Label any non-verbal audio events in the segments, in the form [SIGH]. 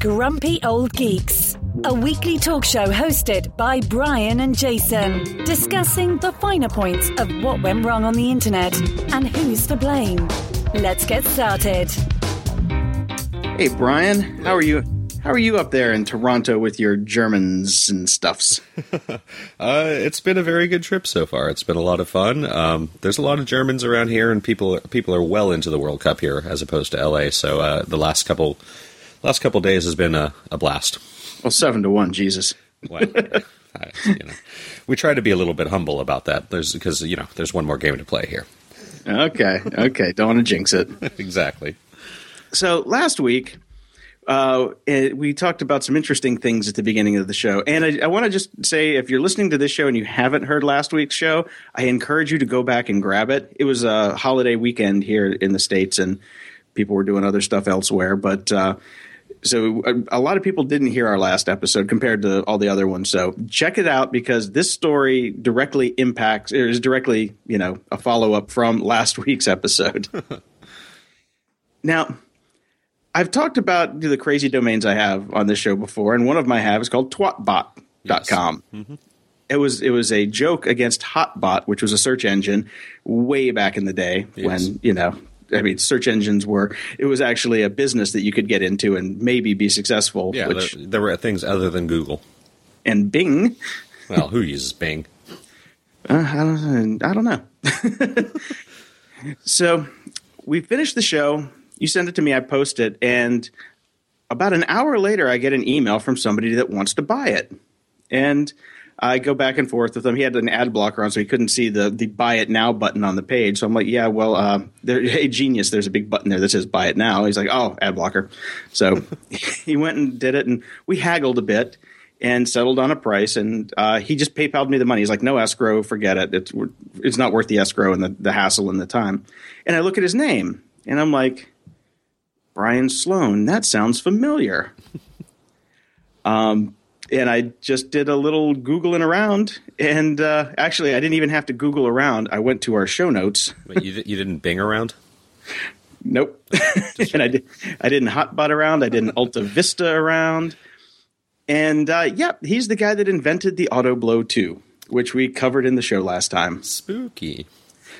Grumpy Old Geeks, a weekly talk show hosted by Brian and Jason, discussing the finer points of what went wrong on the internet and who's to blame. Let's get started. Hey Brian, how are you? How are you up there in Toronto with your Germans and stuffs? [LAUGHS] uh, it's been a very good trip so far. It's been a lot of fun. Um, there's a lot of Germans around here, and people people are well into the World Cup here as opposed to LA. So uh, the last couple last couple days has been a, a blast. Well, seven to one, Jesus. Well, [LAUGHS] I, you know, we try to be a little bit humble about that. There's because you know there's one more game to play here. Okay, okay, don't want to jinx it. [LAUGHS] exactly. So last week uh, we talked about some interesting things at the beginning of the show. And I, I want to just say if you're listening to this show and you haven't heard last week's show, I encourage you to go back and grab it. It was a holiday weekend here in the States, and people were doing other stuff elsewhere. But uh, so a, a, lot of people didn't hear our last episode compared to all the other ones. So check it out because this story directly impacts, or is directly, you know, a follow up from last [LAUGHS] week's episode. [LAUGHS] now, I've talked about the crazy domains I have on this show before, and one of my have is called twatbot.com. Yes. Mm-hmm. It was it was a joke against Hotbot, which was a search engine way back in the day yes. when you know I mean, search engines were. It was actually a business that you could get into and maybe be successful. Yeah, which, there, there, were things other than Google and Bing. Well, who uses Bing? Uh, I don't. I don't know. [LAUGHS] so we finished the show you send it to me, I post it, and about an hour later, I get an email from somebody that wants to buy it, and I go back and forth with him. He had an ad blocker on, so he couldn't see the the buy it now button on the page. So I'm like, yeah, well, uh, there, [LAUGHS] hey, genius, there's a big button there that says buy it now. He's like, oh, ad blocker. So [LAUGHS] he went and did it, and we haggled a bit and settled on a price. And uh, he just PayPal'd me the money. He's like, no escrow, forget it. It's it's not worth the escrow and the, the hassle and the time. And I look at his name, and I'm like, Brian Sloan. That sounds familiar. [LAUGHS] um, and I just did a little Googling around. And uh, actually, I didn't even have to Google around. I went to our show notes. Wait, you, you didn't Bing around? [LAUGHS] Nope. [LAUGHS] and I, did, I didn't Hotbot around. I didn't AltaVista around. And uh, yeah, he's the guy that invented the Autoblow 2, which we covered in the show last time. Spooky.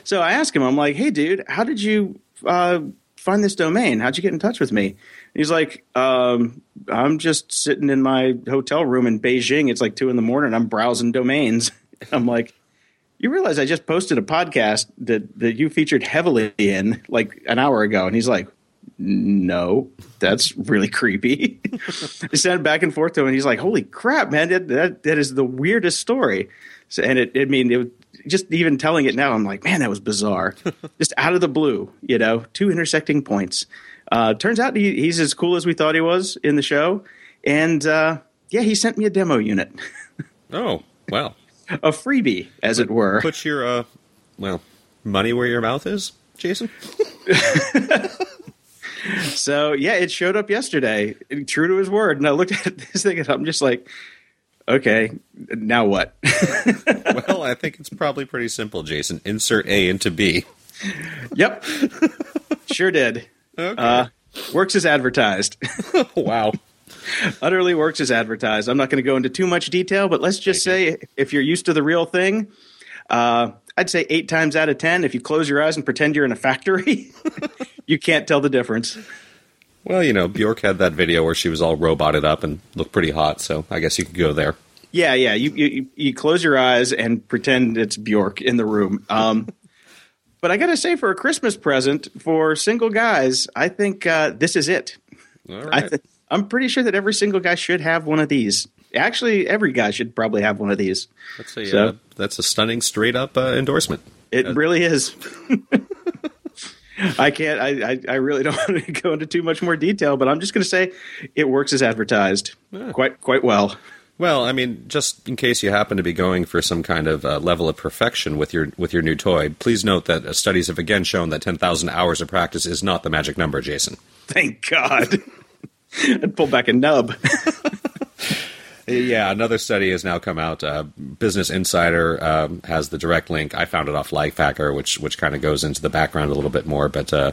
So I asked him, I'm like, hey, dude, how did you uh, find this domain? How'd you get in touch with me? He's like, um, I'm just sitting in my hotel room in Beijing. It's like two in the morning. I'm browsing domains. [LAUGHS] I'm like, you realize I just posted a podcast that, that you featured heavily in like an hour ago. And he's like, no, that's really creepy. I sent it back and forth to him, and he's like, "Holy crap, man! That that, that is the weirdest story." So, and it, I mean, it, just even telling it now, I'm like, man, that was bizarre. [LAUGHS] just out of the blue, you know, two intersecting points. Uh, turns out he, he's as cool as we thought he was in the show, and uh, yeah, he sent me a demo unit. [LAUGHS] oh, wow! a freebie, as put, it were. Put your uh, well, money where your mouth is, Jason. [LAUGHS] so yeah, it showed up yesterday, true to his word. And I looked at this thing, and I'm just like, okay, now what? [LAUGHS] well, I think it's probably pretty simple, Jason. Insert A into B. Yep, sure did. Okay. Uh, works as advertised. [LAUGHS] [LAUGHS] wow. Utterly works as advertised. I'm not going to go into too much detail, but let's just Thank say you. if you're used to the real thing, uh, I'd say eight times out of ten, if you close your eyes and pretend you're in a factory, you can't tell the difference. Well, you know, Bjork had that video where she was all roboted up and looked pretty hot, so I guess you could go there. Yeah, yeah. You you, you close your eyes and pretend it's Bjork in the room. Um, [LAUGHS] but I got to say, for a Christmas present for single guys, I think uh, this is it. All right. I th- I'm pretty sure that every single guy should have one of these. Actually, every guy should probably have one of these. That's a so, uh, that's a stunning straight up uh, endorsement. It uh, really is. [LAUGHS] [LAUGHS] I can't. I, I, I, really don't [LAUGHS] want to go into too much more detail, but I'm just going to say it works as advertised yeah. quite quite well. Well, I mean, just in case you happen to be going for some kind of uh, level of perfection with your with your new toy, please note that uh, studies have again shown that 10,000 hours of practice is not the magic number, Jason. Thank God. [LAUGHS] I'd pull back a nub. Yeah, another study has now come out. Uh, Business Insider um, has the direct link. I found it off Lifehacker, which which kind of goes into the background a little bit more. But uh,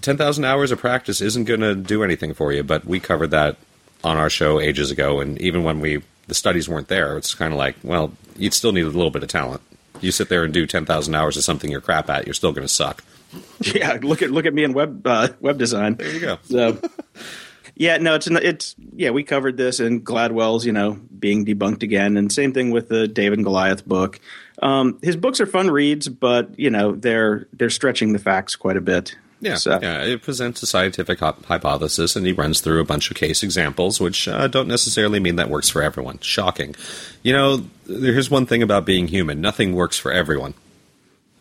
ten thousand hours of practice isn't going to do anything for you. But we covered that on our show ages ago, and even when we the studies weren't there, it's kind of like, well, you'd still need a little bit of talent. You sit there and do ten thousand hours of something you're crap at, you're still going to suck. [LAUGHS] Yeah, look at look at me in web uh, web design. There you go. So, [LAUGHS] yeah, no, it's it's yeah, we covered this and Gladwell's, you know, being debunked again, and same thing with the David and Goliath book. Um, his books are fun reads, but you know they're they're stretching the facts quite a bit. Yeah, So- yeah. It presents a scientific hyp- hypothesis, and he runs through a bunch of case examples, which uh, don't necessarily mean that works for everyone. Shocking. You know, here's one thing about being human: nothing works for everyone.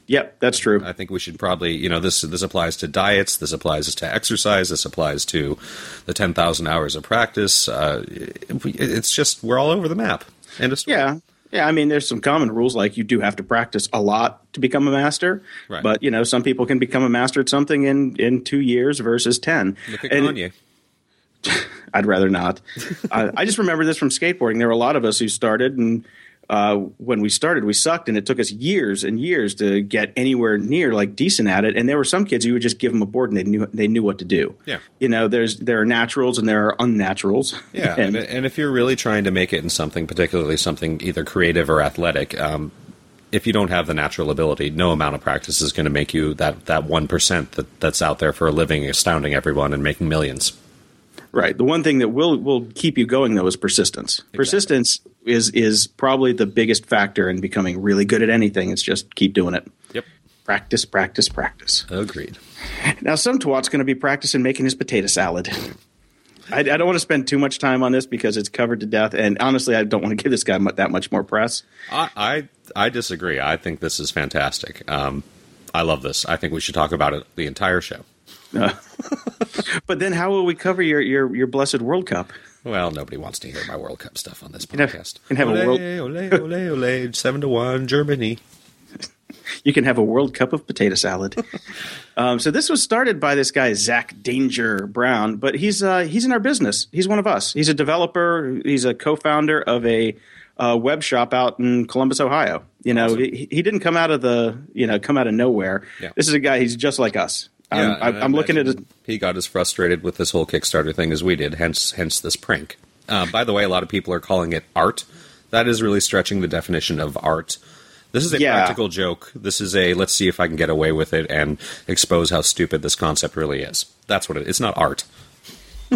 Yep, that's true. I think we should probably, you know, this this applies to diets, this applies to exercise, this applies to the ten thousand hours of practice. Uh, it- it's just we're all over the map. And. Yeah. Yeah, I mean, there's some common rules like you do have to practice a lot to become a master, Right. but you know, some people can become a master at something in in two years versus ten. Look at And- Kanye. [LAUGHS] I'd rather not. [LAUGHS] I, I just remember this from skateboarding. There were a lot of us who started, and uh, when we started, we sucked, and it took us years and years to get anywhere near like decent at it. And there were some kids who would just give them a board and they knew they knew what to do. Yeah. you know, there's there are naturals and there are unnaturals. Yeah, [LAUGHS] and, and, if you're really trying to make it in something, particularly something either creative or athletic, um, if you don't have the natural ability, no amount of practice is going to make you that that one percent that that's out there for a living, astounding everyone and making millions. Right. The one thing that will will keep you going though is persistence. Persistence is is probably the biggest factor in becoming really good at anything. It's just keep doing it. Yep, Practice, practice, practice. agreed. Now, some twat's going to be practicing making his potato salad. I, I don't want to spend too much time on this because it's covered to death, and honestly, I don't want to give this guy that much more press. I, I I disagree. I think this is fantastic. Um, I love this. I think we should talk about it the entire show. [LAUGHS] But then, how will we cover your your, your blessed World Cup? Well, nobody wants to hear my World Cup stuff on this have- podcast. can have a world- ole, ole, ole, seven to one, Germany. [LAUGHS] You can have a World Cup of potato salad. [LAUGHS] um, so this was started by this guy Zach Danger Brown, but he's uh, he's in our business. He's one of us. He's a developer. He's a co-founder of a uh, web shop out in Columbus, Ohio. You know, he, he didn't come out of the you know come out of nowhere. Yeah. This is a guy. He's just like us. Yeah, I, and I I'm looking at it. He got as frustrated with this whole Kickstarter thing as we did. Hence, hence this prank. Uh, by the way, a lot of people are calling it art. That is really stretching the definition of art. This is a Yeah. practical joke. This is a let's see if I can get away with it and expose how stupid this concept really is. That's what it. It's not art.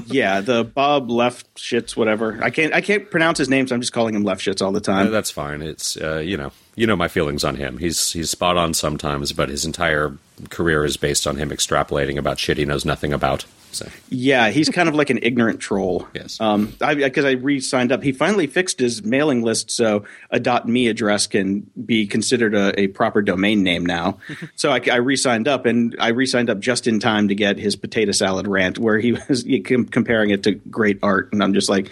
Yeah, the Bob Left Shits, whatever. I can't I can't pronounce his name, so I'm just calling him Left Shits all the Uh, time. that's fine. It's uh, you know you know my feelings on him. He's he's spot on sometimes, but his entire career is based on him extrapolating about shit he knows nothing about. So Yeah, he's kind of like an ignorant troll. Yes. Um, I because I re-signed up. He finally fixed his mailing list so a .me address can be considered a, a proper domain name now. [LAUGHS] so I, I re-signed up, and I re-signed up just in time to get his potato salad rant, where he [LAUGHS] was comparing it to great art, and I'm just like,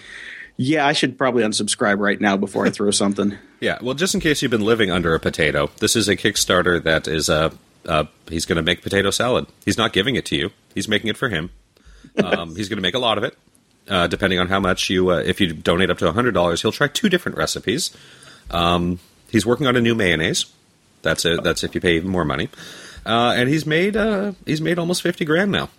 yeah, I should probably unsubscribe right now before I throw something. [LAUGHS] Yeah, well, just in case you've been living under a potato, this is a Kickstarter that is uh, uh, he's going to make potato salad. He's not giving it to you; he's making it for him. Um, he's going to make a lot of it, uh, depending on how much you. Uh, if you donate up to hundred dollars, he'll try two different recipes. Um, he's working on a new mayonnaise. That's it. That's if you pay even more money. Uh, and he's made uh, he's made almost fifty grand now.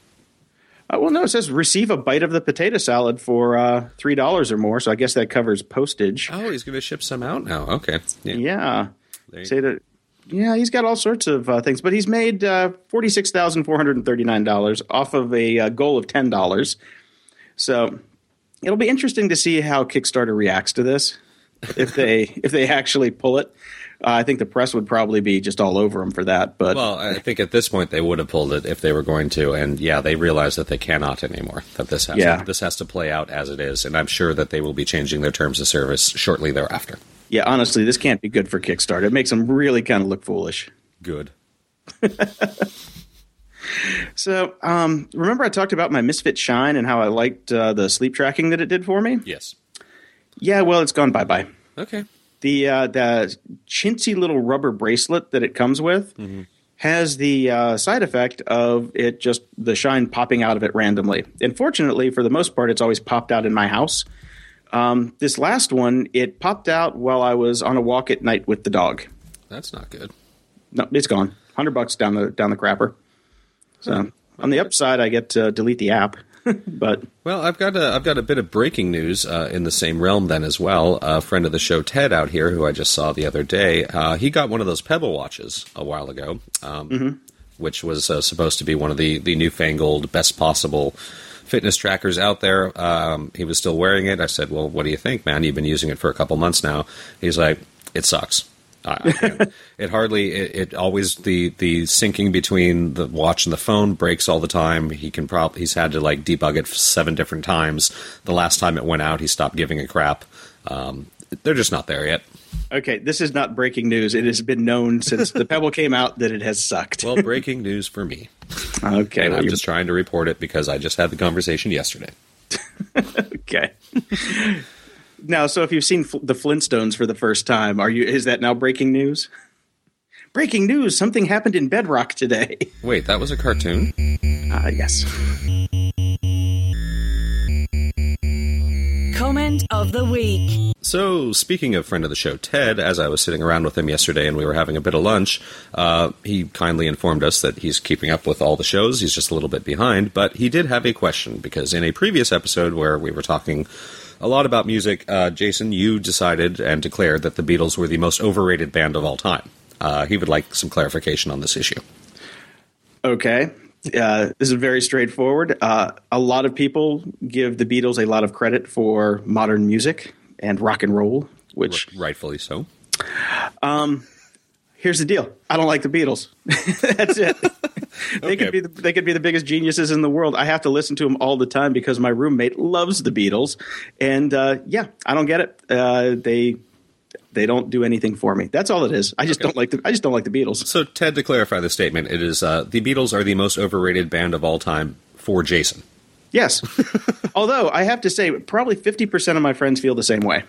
Uh, well, no, it says receive a bite of the potato salad for uh, three dollars or more. So I guess that covers postage. Oh, he's going to ship some out now. Okay, yeah. Yeah. Say that. Yeah, he's got all sorts of uh, things, but he's made uh, forty six thousand four hundred and thirty nine dollars off of a uh, goal of ten dollars. So it'll be interesting to see how Kickstarter reacts to this. If they [LAUGHS] if they actually pull it, uh, I think the press would probably be just all over them for that. But Well, I think at this point they would have pulled it if they were going to, and yeah, they realize that they cannot anymore. That this has Yeah. to, this has to play out as it is, and I'm sure that they will be changing their terms of service shortly thereafter. Yeah, honestly, this can't be good for Kickstarter. It makes them really kind of look foolish. Good. [LAUGHS] So, um, remember I talked about my Misfit Shine and how I liked uh, the sleep tracking that it did for me? Yes. Yeah, well, it's gone bye bye. Okay. the uh, the chintzy little rubber bracelet that it comes with has the uh, side effect of it just the shine popping out of it randomly. And fortunately, for the most part, it's always popped out in my house. Um, this last one, it popped out while I was on a walk at night with the dog. That's not good. No, it's gone. Hundred bucks down the down the crapper. So on the upside, I get to delete the app. [LAUGHS] but well, I've got a I've got a bit of breaking news uh, in the same realm then as well. A friend of the show, Ted, out here, who I just saw the other day, uh, he got one of those Pebble watches a while ago, um, mm-hmm. which was uh, supposed to be one of the the newfangled, best possible fitness trackers out there. Um, he was still wearing it. I said, "Well, what do you think, man? You've been using it for a couple months now." He's like, "It sucks." [LAUGHS] it hardly. It, it, always the the syncing between the watch and the phone breaks all the time. He can probably he's had to like debug it seven different times. The last time it went out, he stopped giving a crap. Um, they're just not there yet. Okay, this is not breaking news. It has been known since the Pebble came out that it has sucked. well, breaking news for me. Okay, and well, I'm you're- just trying to report it because I just had the conversation yesterday. [LAUGHS] okay. now, so if you've seen the Flintstones for the first time, are you? Is that now breaking news? Breaking news! Something happened in Bedrock today. Wait, that was a cartoon. Ah, yes. Comment of the week. So, speaking of friend of the show, Ted, as I was sitting around with him yesterday and we were having a bit of lunch, uh, he kindly informed us that he's keeping up with all the shows. He's just a little bit behind, but he did have a question because in a previous episode where we were talking a lot about music, uh, Jason, you decided and declared that the Beatles were the most overrated band of all time. Uh, he would like some clarification on this issue. Okay. Uh, this is very straightforward. Uh, a lot of people give the Beatles a lot of credit for modern music and rock and roll, which rightfully so. here's the deal. I don't like the Beatles. [LAUGHS] That's it. [LAUGHS] they Okay. could be the, they could be the biggest geniuses in the world. I have to listen to them all the time because my roommate loves the Beatles, and uh, yeah, I don't get it. Uh, they they don't do anything for me. That's all it is. I just don't like the I just don't like the Beatles. So, Ted, to clarify the statement, it is uh, the Beatles are the most overrated band of all time for Jason. Yes. [LAUGHS] Although I have to say, probably fifty percent of my friends feel the same way.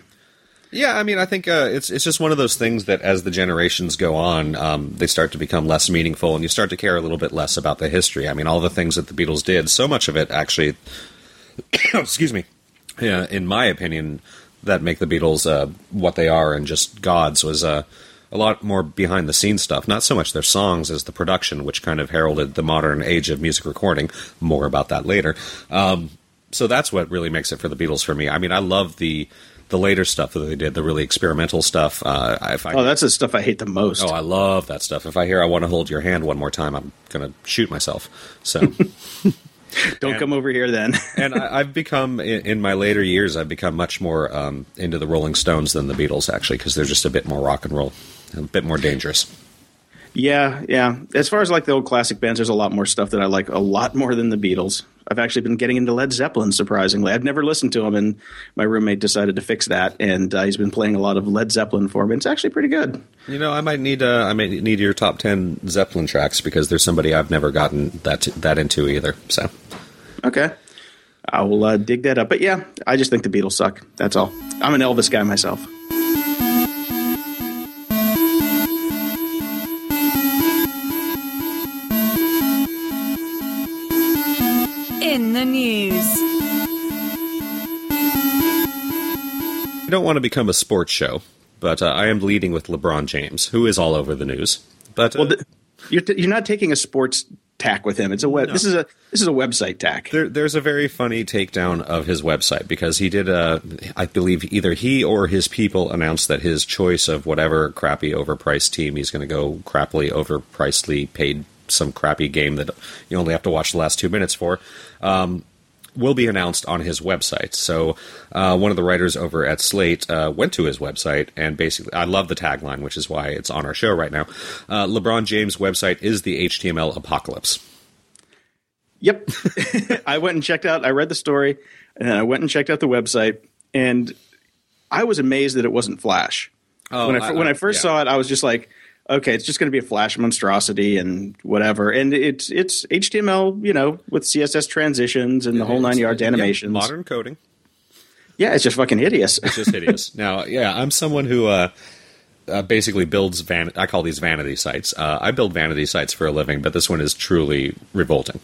Yeah, I mean, I think uh, it's it's just one of those things that as the generations go on, um, they start to become less meaningful, and you start to care a little bit less about the history. I mean, all the things that the Beatles did, so much of it actually, [COUGHS] excuse me, yeah, in my opinion, that make the Beatles uh, what they are and just gods was uh, a lot more behind the scenes stuff. Not so much their songs as the production, which kind of heralded the modern age of music recording. More about that later. Um, so that's what really makes it for the Beatles for me. I mean, I love the the later stuff that they did, the really experimental stuff. Uh, I, Oh, that's the stuff I hate the most. oh, I love that stuff. If I hear "I want to hold your hand" one more time, I'm gonna shoot myself. So. [LAUGHS] [LAUGHS] don't come over here then. [LAUGHS] and I, I've become in, in my later years, I've become much more um, into the Rolling Stones than the Beatles, actually, because they're just a bit more rock and roll, a bit more dangerous. Yeah, yeah. As far as like the old classic bands, there's a lot more stuff that I like a lot more than the Beatles. I've actually been getting into Led Zeppelin, surprisingly. I've never listened to them, and my roommate decided to fix that, and uh, he's been playing a lot of Led Zeppelin for me. It's actually pretty good. You know, I might need uh, I might need your top ten Zeppelin tracks because there's somebody I've never gotten that that into either. So Okay. I will uh, dig that up. But yeah, I just think the Beatles suck. That's all. I'm an Elvis guy myself. In the news. I don't want to become a sports show, but uh, I am leading with LeBron James, who is all over the news. But uh, Well, th- you're, t- you're not taking a sports tack with him. It's a web. This is a this is a website tack. There, there's a very funny takedown of his website because he did a, I believe either he or his people announced that his choice of whatever crappy overpriced team he's going to go crappily overpricedly paid some crappy game that you only have to watch the last two minutes for. Um, will be announced on his website. So, uh, one of the writers over at Slate uh, went to his website and basically, I love the tagline, which is why it's on our show right now. Uh, LeBron James' website is the HTML apocalypse. Yep. [LAUGHS] I went and checked out. I read the story, and then I went and checked out the website, and I was amazed that it wasn't Flash. Oh, when I, I- when I first yeah. saw it, I was just like, okay, it's just going to be a Flash monstrosity and whatever. And it's it's HTML, you know, with CSS transitions and the whole nine yards Yeah, animations. modern coding. Yeah, it's just fucking hideous. It's just hideous. [LAUGHS] now, yeah, I'm someone who uh, uh, basically builds van. I call these vanity sites. Uh, I build vanity sites for a living, but this one is truly revolting.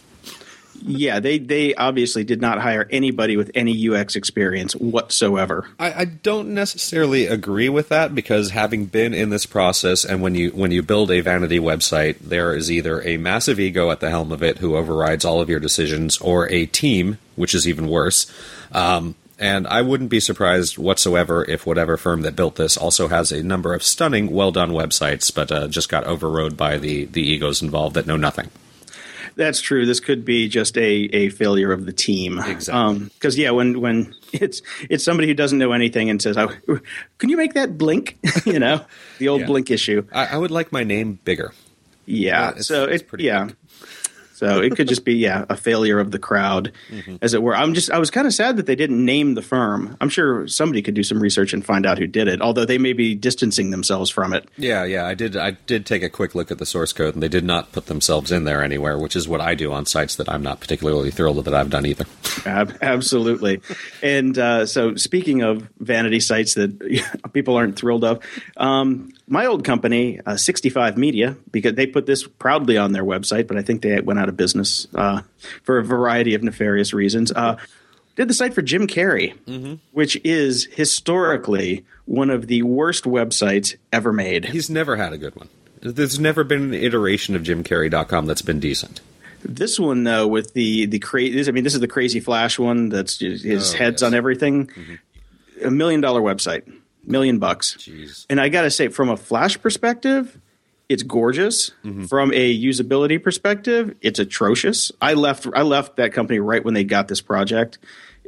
Yeah, they they obviously did not hire anybody with any UX experience whatsoever. I, I don't necessarily agree with that because having been in this process, and when you when you build a vanity website, there is either a massive ego at the helm of it who overrides all of your decisions, or a team, which is even worse. Um, and I wouldn't be surprised whatsoever if whatever firm that built this also has a number of stunning, well done websites, but uh, just got overrode by the the egos involved that know nothing. That's true. This could be just a, a failure of the team. Exactly. Um, because yeah, when when it's it's somebody who doesn't know anything and says, oh, "Can you make that blink?" [LAUGHS] you know, the old Yeah. blink issue. I, I would like my name bigger. Yeah. it's- so it's it pretty yeah. big. So it could just be yeah a failure of the crowd, Mm-hmm. as it were. I'm just I was kind of sad that they didn't name the firm. I'm sure somebody could do some research and find out who did it. Although they may be distancing themselves from it. Yeah, yeah, I did. I did take a quick look at the source code, and they did not put themselves in there anywhere, which is what I do on sites that I'm not particularly thrilled that I've done either. Ab- absolutely. and uh, so, speaking of vanity sites that [LAUGHS] people aren't thrilled of, um, my old company, uh, 65 Media, because they put this proudly on their website, but I think they went out of business uh, for a variety of nefarious reasons. Uh, did the site for Jim Carrey, which is historically one of the worst websites ever made. He's never had a good one. There's never been an iteration of JimCarrey.com that's been decent. This one, though, with the the crazy, I mean, this is the Crazy Flash one. That's just his Oh, heads yes. on everything. A million dollar website, million bucks. Jeez. And I gotta say, from a Flash perspective, it's gorgeous. From a usability perspective, it's atrocious. I left. I left that company right when they got this project.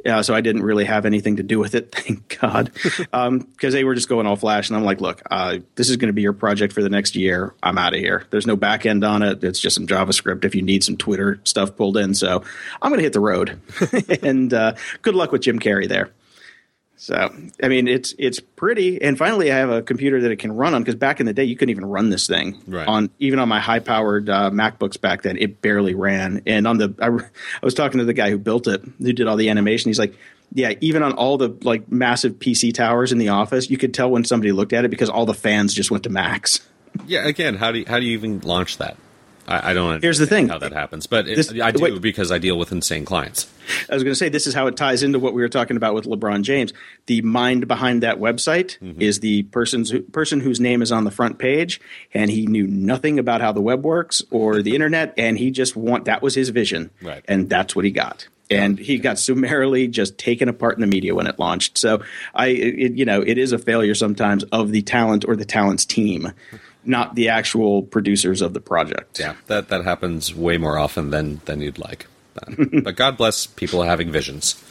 Uh, so I didn't really have anything to do with it, [LAUGHS] thank God, [LAUGHS] because they were just going all flash. And I'm like, look, uh, this is going to be your project for the next year. I'm out of here. There's no back end on it. It's just some JavaScript if you need some Twitter stuff pulled in. So I'm going to hit the road. [LAUGHS] and uh, good luck with Jim Carrey there. So I mean, it's it's pretty. And finally, I have a computer that it can run on because back in the day, you couldn't even run this thing Right. on even on my high powered uh, MacBooks back then. It barely ran. And on the I, I was talking to the guy who built it, who did all the animation. He's like, yeah, even on all the like massive PC towers in the office, you could tell when somebody looked at it because all the fans just went to max. Yeah, again, how do you, how do you even launch that? I, I don't Here's the thing. how that happens, but it, This- I do wait. because I deal with insane clients. I was going to say this is how it ties into what we were talking about with LeBron James. The mind behind that website Mm-hmm. is the person's person whose name is on the front page, and he knew nothing about how the web works or the internet, and he just want that was his vision, Right. And that's what he got. And he got summarily just taken apart in the media when it launched. So I, it, you know, it is a failure sometimes of the talent or the talent's team, not the actual producers of the project. Yeah, that that happens way more often than than you'd like. But, [LAUGHS] but God bless people having visions.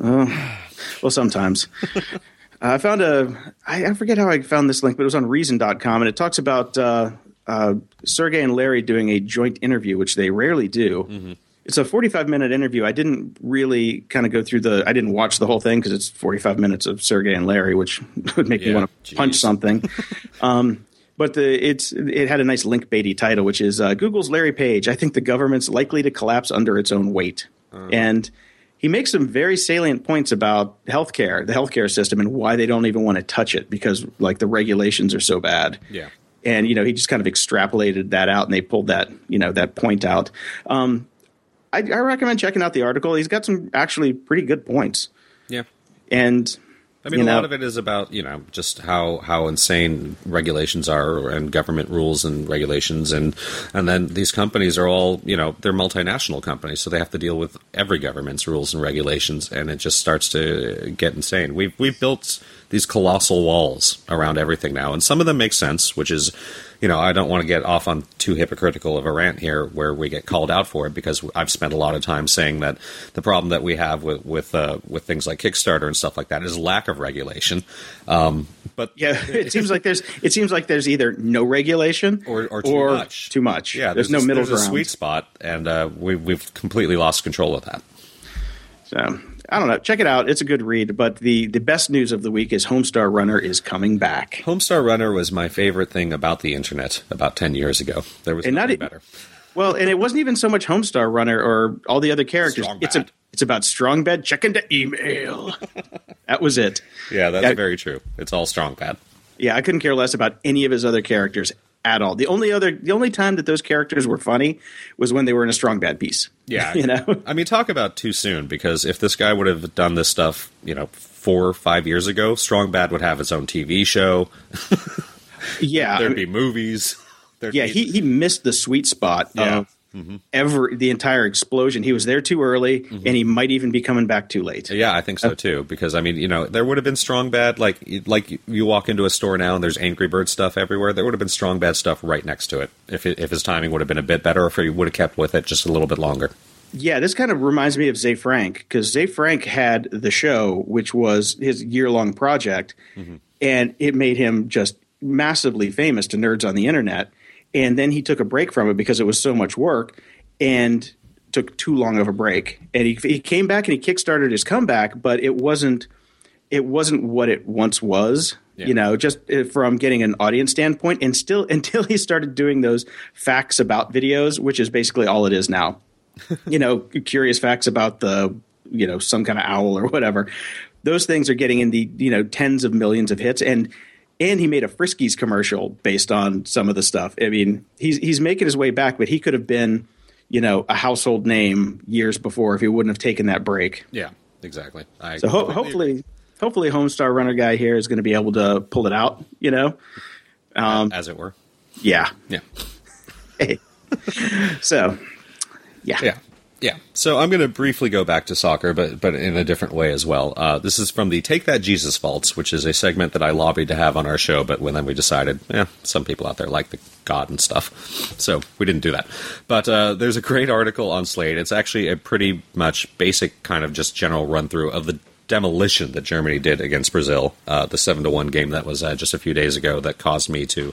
Well, sometimes. uh, [LAUGHS] I found a, I, I forget how I found this link, but it was on Reason.com, and it talks about uh, uh, Sergey and Larry doing a joint interview, which they rarely do. It's a 45 minute interview. I didn't really kind of go through the, I didn't watch the whole thing because it's 45 minutes of Sergey and Larry, which [LAUGHS] would make me want to punch something. um, but the, it's it had a nice link baity title, which is uh, Google's Larry Page. I think the government's likely to collapse under its own weight, and he makes some very salient points about healthcare, the healthcare system, and why they don't even want to touch it because like the regulations are so bad. Yeah. And you know, he just kind of extrapolated that out, and they pulled that you know that point out. Um, I, I recommend checking out the article. He's got some actually pretty good points, Yeah. and I mean, you a know, lot of it is about you know just how how insane regulations are and government rules and regulations, and and then these companies are all you know they're multinational companies, so they have to deal with every government's rules and regulations, and it just starts to get insane. We've we've built these colossal walls around everything now, and some of them make sense, which is. You know, I don't want to get off on too hypocritical of a rant here, where we get called out for it, because I've spent a lot of time saying that the problem that we have with with uh, with things like Kickstarter and stuff like that is lack of regulation. Um, but Yeah, [LAUGHS] it seems like there's it seems like there's either no regulation or, or too much. Too much. Yeah, there's, no a, middle there's ground. a sweet spot, and uh, we, we've completely lost control of that. So I don't know. Check it out. It's a good read. But the the best news of the week is Homestar Runner is coming back. Homestar Runner was my favorite thing about the internet about ten years ago. There was And not nothing e- better. Well, and it wasn't even so much Homestar Runner or all the other characters. Strong it's a it's about Strong Bad. Check into email. [LAUGHS] that was it. Yeah, that's Yeah. very true. It's all Strong Bad. Yeah, I couldn't care less about any of his other characters at all. The only other, the only time that those characters were funny was when they were in a strong bad piece. Yeah, [LAUGHS] you know. I mean, talk about too soon because if this guy would have done this stuff, you know, four or five years ago, Strong Bad would have its own TV show. [LAUGHS] yeah, [LAUGHS] there'd be movies. There'd yeah, be- he he missed the sweet spot yeah. of mm-hmm. ever the entire explosion. He was there too early, mm-hmm. and he might even be coming back too late. Yeah, I think so uh, too. Because I mean, you know, there would have been strong bad like like you walk into a store now and there's Angry Bird stuff everywhere. There would have been strong bad stuff right next to it if it, if his timing would have been a bit better, or if he would have kept with it just a little bit longer. Yeah, this kind of reminds me of Ze Frank because Ze Frank had the show, which was his year long project, mm-hmm. and it made him just massively famous to nerds on the internet. And then he took a break from it because it was so much work and took too long of a break. And he, he came back and he kickstarted his comeback, but it wasn't it wasn't what it once was. Yeah. You know, just uh, from getting an audience standpoint, and still [LAUGHS] until he started doing those facts about videos, which is basically all it is now. [LAUGHS] you know, curious facts about the you know some kind of owl or whatever. Those things are getting in the you know tens of millions of hits, and and he made a Friskies commercial based on some of the stuff. I mean, he's he's making his way back, but he could have been, you know, a household name years before if he wouldn't have taken that break. Yeah, exactly. I so ho- hopefully, hopefully, Homestar Runner guy here is going to be able to pull it out. You know, um, as it were. Yeah. Yeah. hey. so, yeah. Yeah. Yeah. So I'm going to briefly go back to soccer, but but in a different way as well. Uh, this is from the Take That Jesus Faults, which is a segment that I lobbied to have on our show, but when then we decided, yeah, some people out there like the God and stuff, so we didn't do that. But uh, there's a great article on Slate. It's actually a pretty much basic kind of just general run through of the demolition that Germany did against Brazil, uh, the seven to one game that was uh, just a few days ago that caused me to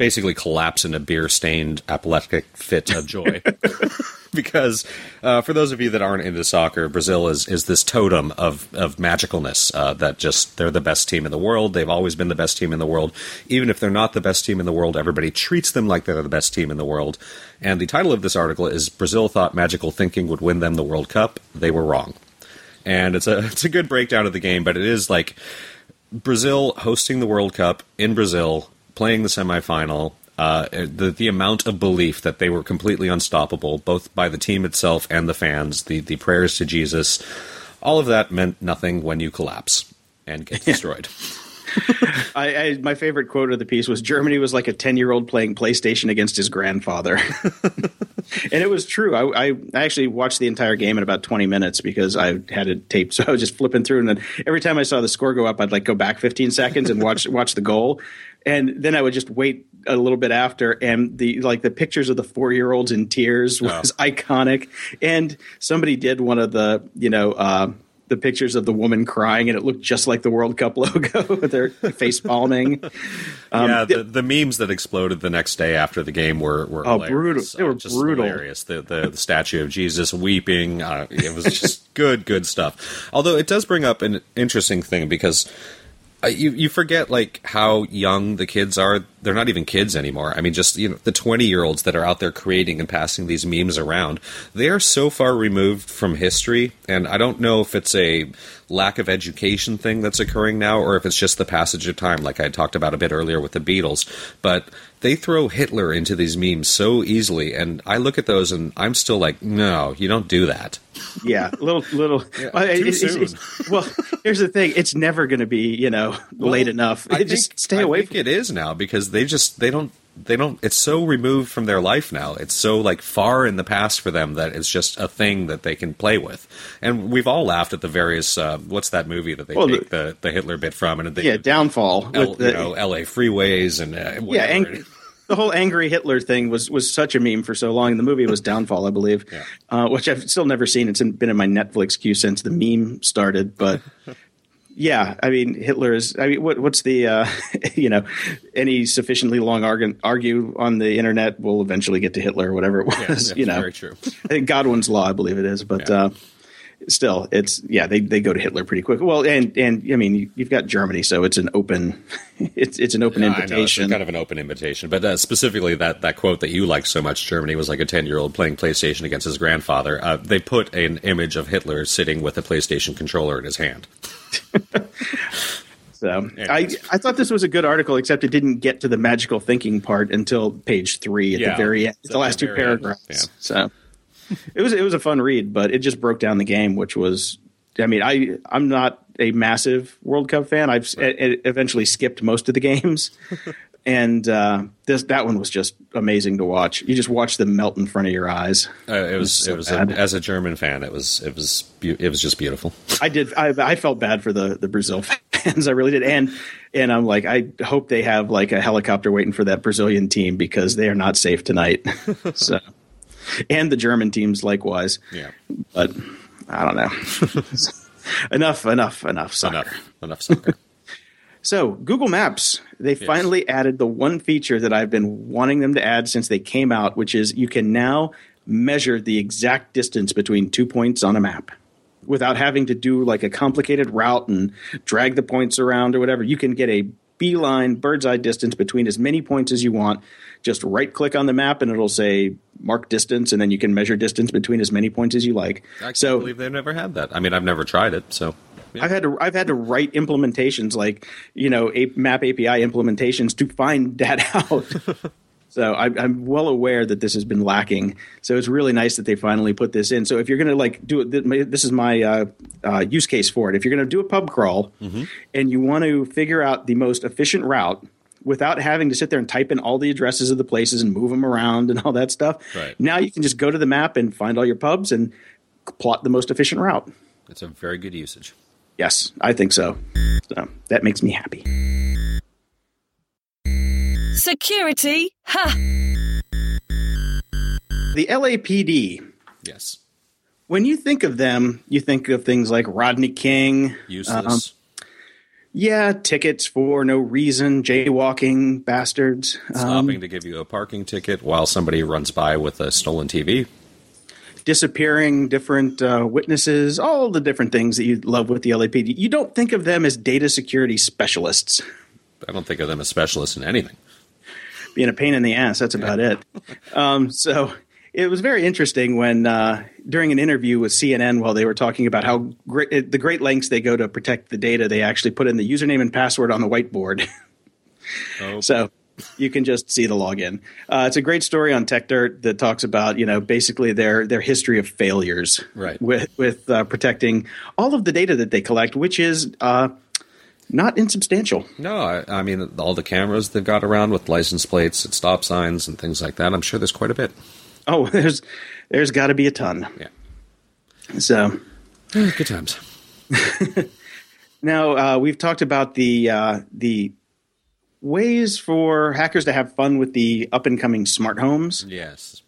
basically collapse in a beer stained apoplectic fit of joy. [LAUGHS] because uh, for those of you that aren't into soccer, Brazil is is this totem of of magicalness uh, that just they're the best team in the world. They've always been the best team in the world. Even if they're not the best team in the world, everybody treats them like they're the best team in the world. And the title of this article is Brazil thought magical thinking would win them the World Cup. They were wrong. And it's a [LAUGHS] it's a good breakdown of the game, but it is like Brazil hosting the World Cup in Brazil, playing the semifinal, uh, the the amount of belief that they were completely unstoppable, both by the team itself and the fans, the the prayers to Jesus, all of that meant nothing when you collapse and get [LAUGHS] destroyed. I, I, my favorite quote of the piece was Germany was like a ten year old playing PlayStation against his grandfather, [LAUGHS] and it was true. I, I, actually watched the entire game in about twenty minutes because I had it taped, [LAUGHS] so I was just flipping through, and then every time I saw the score go up, I'd like go back fifteen seconds and watch watch the goal, and then I would just wait a little bit after, and the like the pictures of the four year olds in tears was oh. [LAUGHS] iconic. And somebody did one of the you know. Uh, the pictures of the woman crying, and it looked just like the World Cup [LAUGHS] logo with their face palming. [LAUGHS] Um, yeah, the, the, memes that exploded the next day after the game were, were oh brutal. They were just brutal. Hilarious. The, the, the statue of Jesus weeping. Uh, it was just good, good stuff. Although it does bring up an interesting thing because you you forget like how young the kids are. They're not even kids anymore. I mean, just you know, the twenty year olds that are out there creating and passing these memes around. They are so far removed from history, and I don't know if it's a lack of education thing that's occurring now, or if it's just the passage of time, like I talked about a bit earlier with the Beatles. But they throw Hitler into these memes so easily, and I look at those and I'm still like, no, you don't do that. Yeah, little little. [LAUGHS] yeah, well, too it's, soon. It's, well, here's the thing: it's never going to be you know well, late enough. I just stay I away. I think it is now because they just they don't they don't it's so removed from their life now. It's so like far in the past for them that it's just a thing that they can play with. And we've all laughed at the various uh, what's that movie that they well, take the, the hitler bit from and they, yeah downfall L, the, you know la freeways and uh, yeah ang- the whole angry hitler thing was was such a meme for so long. The movie was downfall i believe yeah. uh, which i've still never seen. It's been in my netflix queue since the meme started but [LAUGHS] yeah, I mean Hitler is. I mean, what, what's the uh, [LAUGHS] you know any sufficiently long argue, argue on the internet will eventually get to Hitler or whatever it was. Yeah, you know, very true. I think Godwin's law, I believe it is, but yeah. uh, still, it's yeah they, they go to Hitler pretty quick. Well, and and I mean you, have got Germany, so it's an open [LAUGHS] it's it's an open yeah, invitation. Know, kind of an open invitation, but uh, specifically that that quote that you like so much, Germany was like a ten year old playing PlayStation against his grandfather. Uh, they put an image of Hitler sitting with a PlayStation controller in his hand. [LAUGHS] So I, I thought this was a good article, except it didn't get to the magical thinking part until page three at Yeah. the very end, It's the last the two paragraphs. yeah. So it was it was a fun read, but it just broke down the game, which was. I mean, I I'm not a massive World Cup fan. I've s e- eventually skipped most of the games, [LAUGHS] and uh, this that one was just amazing to watch. You just watch them melt in front of your eyes. Uh, it was so it was a, as a German fan, it was it was beau- it was just beautiful. I did. I, I felt bad for the the Brazil [LAUGHS] fans. I really did, and and I'm like, I hope they have like a helicopter waiting for that Brazilian team because they are not safe tonight. [LAUGHS] so, [LAUGHS] and the German teams likewise. Yeah, But I don't know. [LAUGHS] enough, enough, enough. Soccer. enough enough soccer. [LAUGHS] So, Google Maps, they finally added the one feature that I've been wanting them to add since they came out, which is you can now measure the exact distance between two points on a map without having to do like a complicated route and drag the points around or whatever. You can get a beeline bird's eye distance between as many points as you want. Just right click on the map and it'll say mark distance, and then you can measure distance between as many points as you like. I can't so, believe they've never had that. I mean, I've never tried it, so yeah. I've had to I've had to write implementations like you know a, map API implementations to find that [LAUGHS] out. So I, I'm well aware that this has been lacking. So it's really nice that they finally put this in. So if you're going to like do it, this is my uh, uh, use case for it. If you're going to do a pub crawl and you want to figure out the most efficient route without having to sit there and type in all the addresses of the places and move them around and all that stuff, Right. now you can just go to the map and find all your pubs and plot the most efficient route. That's a very good usage. Yes, I think so. So that makes me happy. Security? Ha! The LAPD, Yes, when you think of them, you think of things like Rodney King. useless. Yeah, tickets for no reason, jaywalking bastards. Um, Stopping to give you a parking ticket while somebody runs by with a stolen TV. disappearing different uh, witnesses, all the different things that you love with the LAPD. You don't think of them as data security specialists. I don't think of them as specialists in anything. Being a pain in the ass. That's about it. Um, so it was very interesting when uh, during an interview with CNN, while they were talking about how great the great lengths they go to protect the data, they actually put in the username and password on the whiteboard. [LAUGHS] Oh, so you can just see the login. Uh, it's a great story on Techdirt that talks about you know basically their their history of failures Right. with with uh, protecting all of the data that they collect, which is. Not insubstantial. No, I, I mean all the cameras they've got around with license plates and stop signs and things like that. I'm sure there's quite a bit. Oh, [LAUGHS] there's there's got to be a ton. Yeah, So good times. [LAUGHS] Now uh, we've talked about the uh, the ways for hackers to have fun with the up and coming smart homes. Yes,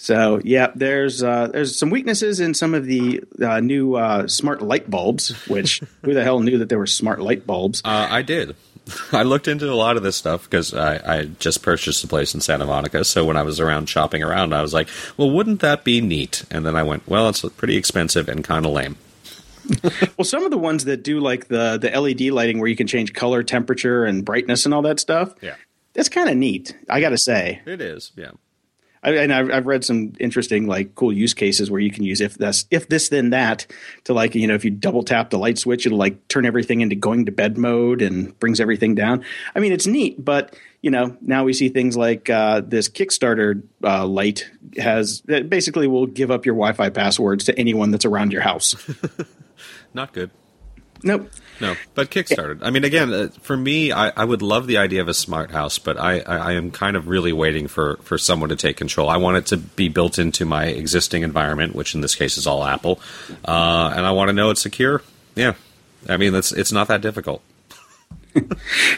So yeah, there's uh, there's some weaknesses in some of the uh, new uh, smart light bulbs. Which [LAUGHS] who the hell knew that there were smart light bulbs? uh, I did. [LAUGHS] I looked into a lot of this stuff because I, I just purchased a place in Santa Monica. So when I was around shopping around, I was like, "Well, wouldn't that be neat?" And then I went, "Well, it's pretty expensive and kind of lame." [LAUGHS] Well, some of the ones that do like the the LED lighting where you can change color, temperature, and brightness and all that stuff. Yeah, That's kind of neat. I got to say. it is. Yeah, I, and I've, I've read some interesting, like, cool use cases where you can use if this, if this, then that to like, you know, if you double tap the light switch, it'll like turn everything into going to bed mode and brings everything down. I mean, it's neat, but you know, now we see things like uh, this Kickstarter uh, light has that basically will give up your Wi-Fi passwords to anyone that's around your house. [LAUGHS] not good. nope. No, but Kickstarted. I mean, again, uh, for me, I, I would love the idea of a smart house, but I, I, I am kind of really waiting for, for someone to take control. I want it to be built into my existing environment, which in this case is all Apple, uh, and I want to know it's secure. Yeah, I mean, it's it's not that difficult. [LAUGHS]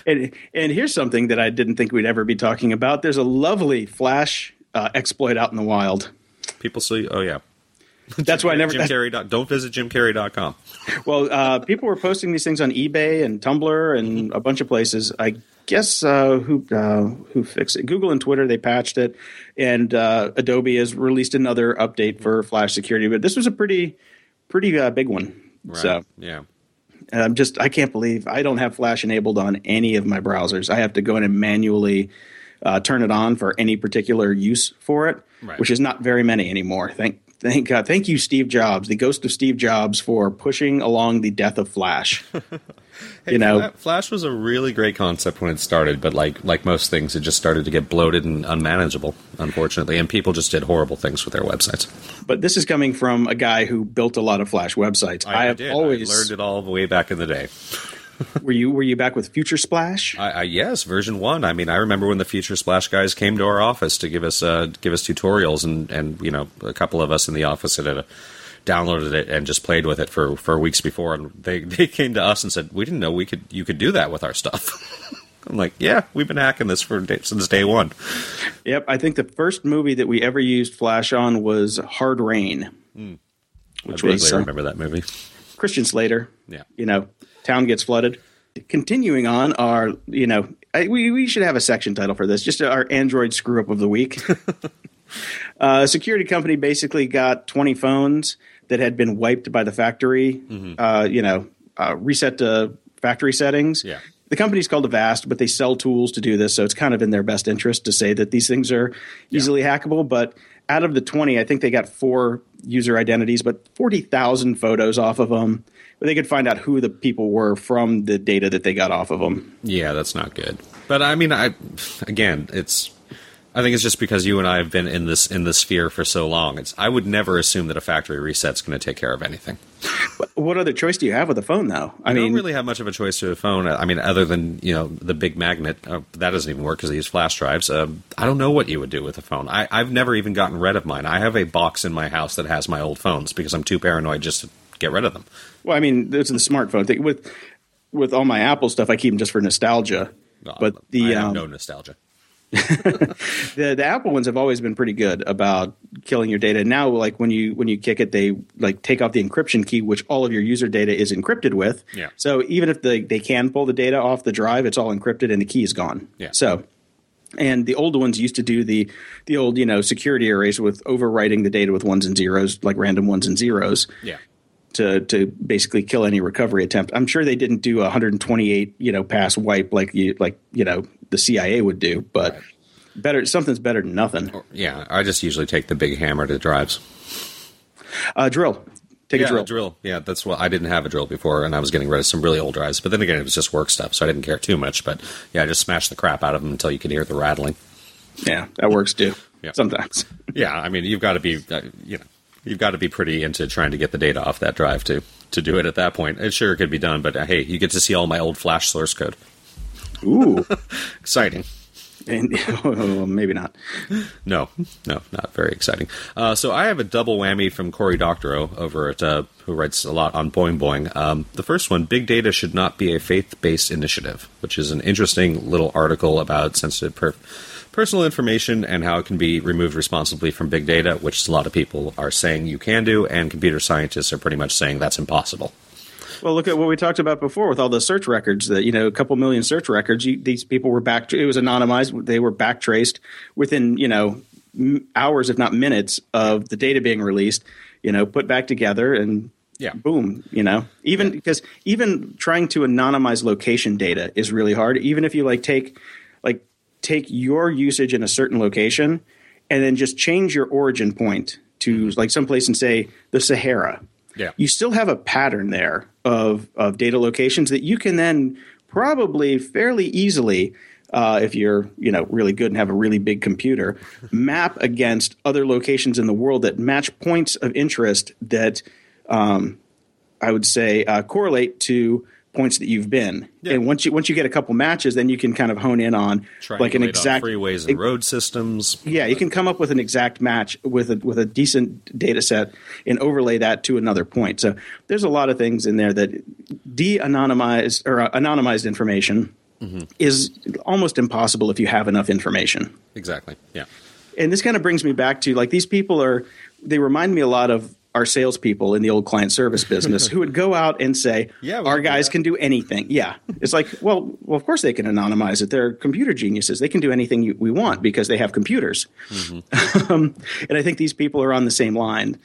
And, and here's something that I didn't think we'd ever be talking about. There's a lovely Flash uh, exploit out in the wild. People see. Oh yeah, [LAUGHS] That's why I never. Jim Carrey. dot- Don't visit JimCarrey.com. Well, uh, people were posting these things on eBay and Tumblr and a bunch of places. I guess uh, who uh, who fixed it? Google and Twitter they patched it, and uh, Adobe has released another update for Flash security. But this was a pretty pretty uh, big one. Right. So yeah, and I'm just I can't believe I don't have Flash enabled on any of my browsers. I have to go in and manually uh, turn it on for any particular use for it, Right. which is not very many anymore. Thank Thank God. Thank you, Steve Jobs, the ghost of Steve Jobs, for pushing along the death of Flash. [LAUGHS] Hey, you know, Flash was a really great concept when it started, but like like most things, it just started to get bloated and unmanageable, unfortunately, and people just did horrible things with their websites. but this is coming from a guy who built a lot of Flash websites. I, have did. always I learned it all the way back in the day. Were you were you back with FutureSplash? I, I, yes, version one. I mean, I remember when the FutureSplash guys came to our office to give us uh, give us tutorials, and and you know, a couple of us in the office had uh, downloaded it and just played with it for, for weeks before, and they [LAUGHS] they came to us and said, "We didn't know we could you could do that with our stuff." [LAUGHS] I'm like, "Yeah, we've been hacking this for day, since day one." Yep, I think the first movie that we ever used Flash on was Hard Rain, I which vaguely was uh, remember that movie. Christian Slater. Yeah. you know, town gets flooded. Continuing on, our you know, I, we we should have a section title for this. Just our Android screw up of the week. [LAUGHS] uh, a security company basically got twenty phones that had been wiped by the factory. Mm-hmm. Uh, you know, uh, reset to factory settings. Yeah. The company's called Avast, but they sell tools to do this, so it's kind of in their best interest to say that these things are easily hackable. But out of the 20, I think they got four user identities, but 40,000 photos off of them. But they could find out who the people were from the data that they got off of them. Yeah, that's not good. But I mean, I again, it's. I think it's just because you and I have been in this in this sphere for so long. It's. I would never assume that a factory reset's going to take care of anything. What other choice do you have with a phone, though? I I mean, don't really have much of a choice to a phone. I mean, other than you know the big magnet, uh, that doesn't even work because they use flash drives. Um, I don't know what you would do with a phone. I, I've never even gotten rid of mine. I have a box in my house that has my old phones because I'm too paranoid just to get rid of them. well, I mean, it's the smartphone thing. With with all my Apple stuff, I keep them just for nostalgia. Uh, but the I have um, no nostalgia. [LAUGHS] the the Apple ones have always been pretty good about killing your data. Now, like when you when you kick it, they like take off the encryption key, which all of your user data is encrypted with. Yeah. So even if they they can pull the data off the drive, it's all encrypted and the key is gone. Yeah. So. And the old ones used to do the the old you know security arrays with overwriting the data with ones and zeros like random ones and zeros Yeah. To to basically kill any recovery attempt. I'm sure they didn't do a 128 you know pass wipe like you like you know the CIA would do, but Right. better something's better than nothing. Yeah. I just usually take the big hammer to drives. Uh, drill, take yeah, a drill. drill. Yeah, that's what I didn't have a drill before, and I was getting rid of some really old drives. But then again, it was just work stuff, so I didn't care too much. But yeah, I just smashed the crap out of them until you could hear the rattling. Yeah, that works too. Yeah. Sometimes. Yeah, I mean, you've got to be, uh, you know, you've got to be pretty into trying to get the data off that drive to to do it at that point. It sure could be done, but uh, hey, you get to see all my old Flash source code. Ooh, [LAUGHS] Exciting. and [LAUGHS] oh, maybe not. No, no, not very exciting. Uh, so I have a double whammy from Cory Doctorow over at uh, who writes a lot on Boing Boing. Um, the first one, big data should not be a faith-based initiative, which is an interesting little article about sensitive per- personal information and how it can be removed responsibly from big data, which a lot of people are saying you can do, and computer scientists are pretty much saying that's impossible. Well, look at what we talked about before with all the search records. That you know, a couple million search records. You, these people were back. It was anonymized. They were backtraced within you know m- hours, if not minutes, of the data being released. You know, put back together and Yeah. boom. You know, even because even trying to anonymize location data is really hard. Even if you like take like take your usage in a certain location and then just change your origin point to like someplace and say the Sahara Yeah. you still have a pattern there of of data locations that you can then probably fairly easily uh, if you're you know really good and have a really big computer [LAUGHS] map against other locations in the world that match points of interest that um, I would say uh, correlate to points that you've been Yeah. and once you once you get a couple matches then you can kind of hone in on like an exact freeways and road systems. yeah, you can come up with an exact match with a with a decent data set and overlay that to another point. So there's a lot of things in there that de-anonymized or uh, anonymized information is almost impossible if you have enough information. Exactly. Yeah. And this kind of brings me back to like these people are they remind me a lot of our salespeople in the old client service business [LAUGHS] who would go out and say, Yeah, our guys can do anything." Yeah, it's like, well, well, of course they can anonymize it. They're computer geniuses. They can do anything you, we want because they have computers. Mm-hmm. [LAUGHS] um, and I think these people are on the same line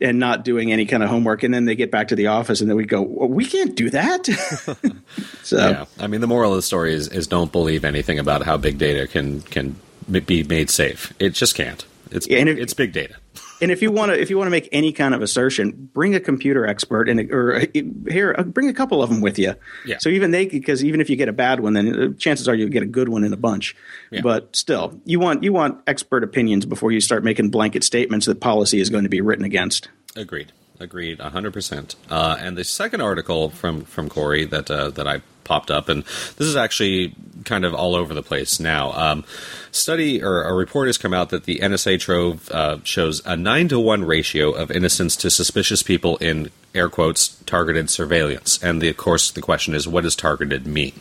and not doing any kind of homework. And then they get back to the office and then we go, well, "We can't do that." [LAUGHS] so Yeah, I mean, the moral of the story is, is don't believe anything about how big data can can be made safe. It just can't. It's Yeah, and if- it's big data. And if you want to, if you want to make any kind of assertion, bring a computer expert and or uh, here, uh, bring a couple of them with you. Yeah. So even they, because even if you get a bad one, then uh, chances are you'll get a good one in a bunch. Yeah. But still, you want you want expert opinions before you start making blanket statements that policy is going to be written against. Agreed. Agreed. hundred percent. Uh, and the second article from from Cory that uh, that I popped up, and this is actually kind of all over the place now. Um, study or a report has come out that the NSA Trove uh, shows a nine to one ratio of innocents to suspicious people in air quotes targeted surveillance. And the, of course, the question is, what does targeted mean?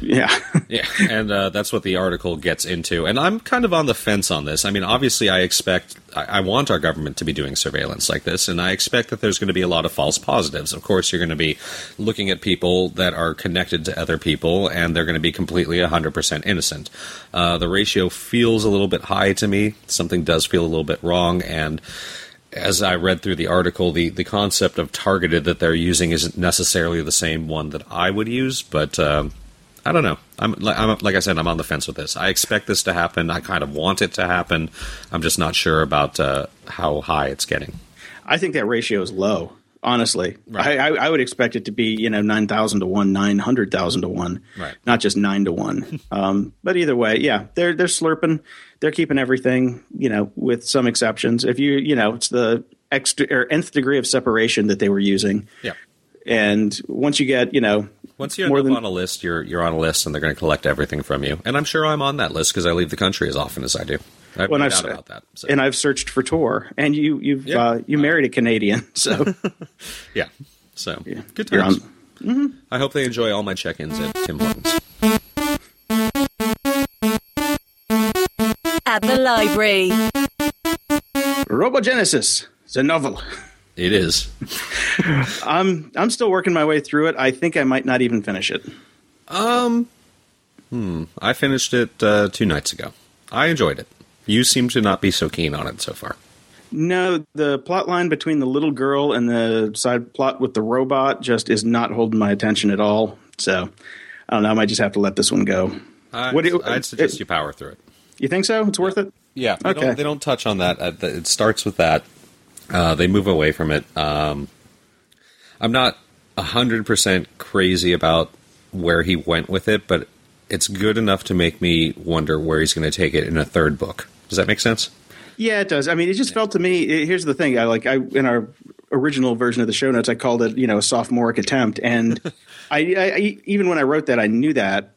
Yeah. [LAUGHS] Yeah, and uh, that's what the article gets into. And I'm kind of on the fence on this. I mean, obviously, I expect, I, I want our government to be doing surveillance like this, and I expect that there's going to be a lot of false positives. Of course, you're going to be looking at people that are connected to other people, and they're going to be completely 100% innocent. Uh, the ratio feels a little bit high to me. Something does feel a little bit wrong, and as I read through the article, the, the concept of targeted that they're using isn't necessarily the same one that I would use, but. Um, I don't know. I'm, I'm like I said, I'm on the fence with this. I expect this to happen. I kind of want it to happen. I'm just not sure about uh, how high it's getting. I think that ratio is low. Honestly, Right. I, I, I would expect it to be you know nine thousand to one, nine hundred thousand to one, Right. not just nine to one. [LAUGHS] um, but either way, yeah, they're they're slurping, they're keeping everything, you know, with some exceptions. If you you know, it's the extra or nth degree of separation that they were using, Yeah. and once you get you know Once you're than on a list, you're you're on a list, and they're going to collect everything from you. And I'm sure I'm on that list because I leave the country as often as I do. I have when no I've doubt about that. So, and I've searched for Tor, and you you've Yeah. uh, you married a Canadian, [LAUGHS] [LAUGHS] so yeah. So good you're times. on. I hope they enjoy all my check-ins at Tim Hortons. At the library. Robogenesis. the novel. It is. I'm I'm still working my way through it. I think I might not even finish it. Um, I finished it uh, two nights ago. I enjoyed it. You seem to not be so keen on it so far. No, the plot line between the little girl and the side plot with the robot just is not holding my attention at all. So I don't know. I might just have to let this one go. I'd, What do you- I'd suggest it- you power through it. You think so? It's worth it. Yeah, they, Okay. don't, they don't touch on that. Uh, It starts with that. Uh, they move away from it. Um, I'm not hundred percent crazy about where he went with it, but it's good enough to make me wonder where he's going to take it in a third book. Does that make sense? Yeah, it does. I mean, it just felt to me. it- here's the thing. I like I in our original version of the show notes, I called it you know a sophomoric attempt, and [LAUGHS] I, I, I even when I wrote that, I knew that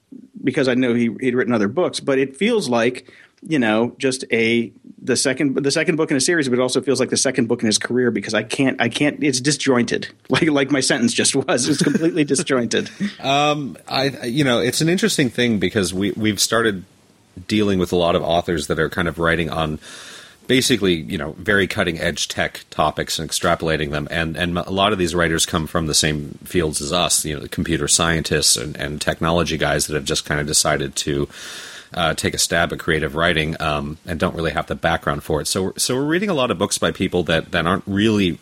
because I know he he'd written other books, but it feels like you know just a the second the second book in a series, but it also feels like the second book in his career because I can't I can't it's disjointed [LAUGHS] like like my sentence just was it's completely [LAUGHS] disjointed. Um, I, you know, it's an interesting thing because we we've started dealing with a lot of authors that are kind of writing on basically, you know, very cutting edge tech topics and extrapolating them. And and a lot of these writers come from the same fields as us, you know, the computer scientists and, and technology guys that have just kind of decided to. Uh, take a stab at creative writing um, and don't really have the background for it. So, so we're reading a lot of books by people that, that aren't really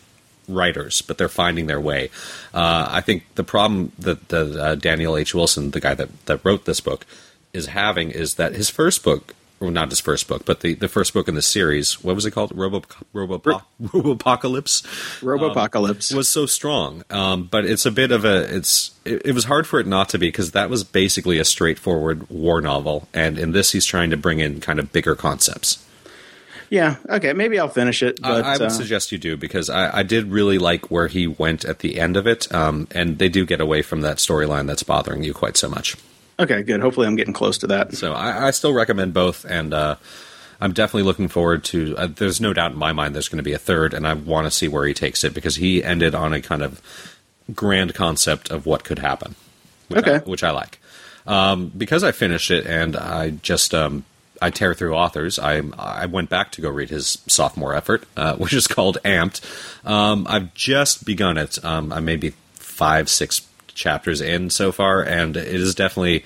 writers, but they're finding their way. Uh, I think the problem that, that uh, Daniel H. Wilson, the guy that, that wrote this book, is having is that his first book, well, not his first book, but the, the first book in the series, what was it called? Robo Robo [LAUGHS] Robopocalypse Robopocalypse. was so strong. Um, but it's a bit of a it's it, it was hard for it not to be because that was basically a straightforward war novel, and in this he's trying to bring in kind of bigger concepts. yeah, okay, maybe I'll finish it. But I, I would uh, suggest you do because I, I did really like where he went at the end of it, um, and they do get away from that storyline that's bothering you quite so much. Okay, good. Hopefully, I'm getting close to that. So I, I still recommend both, and uh, I'm definitely looking forward to. Uh, there's no doubt in my mind there's going to be a third, and I want to see where he takes it because he ended on a kind of grand concept of what could happen, which I, Okay. which I like. Um, because I finished it and I just um, I tear through authors. I I went back to go read his sophomore effort, uh, [LAUGHS] which is called Amped. Um, I've just begun it. Um, I may be five six chapters in so far, and it is definitely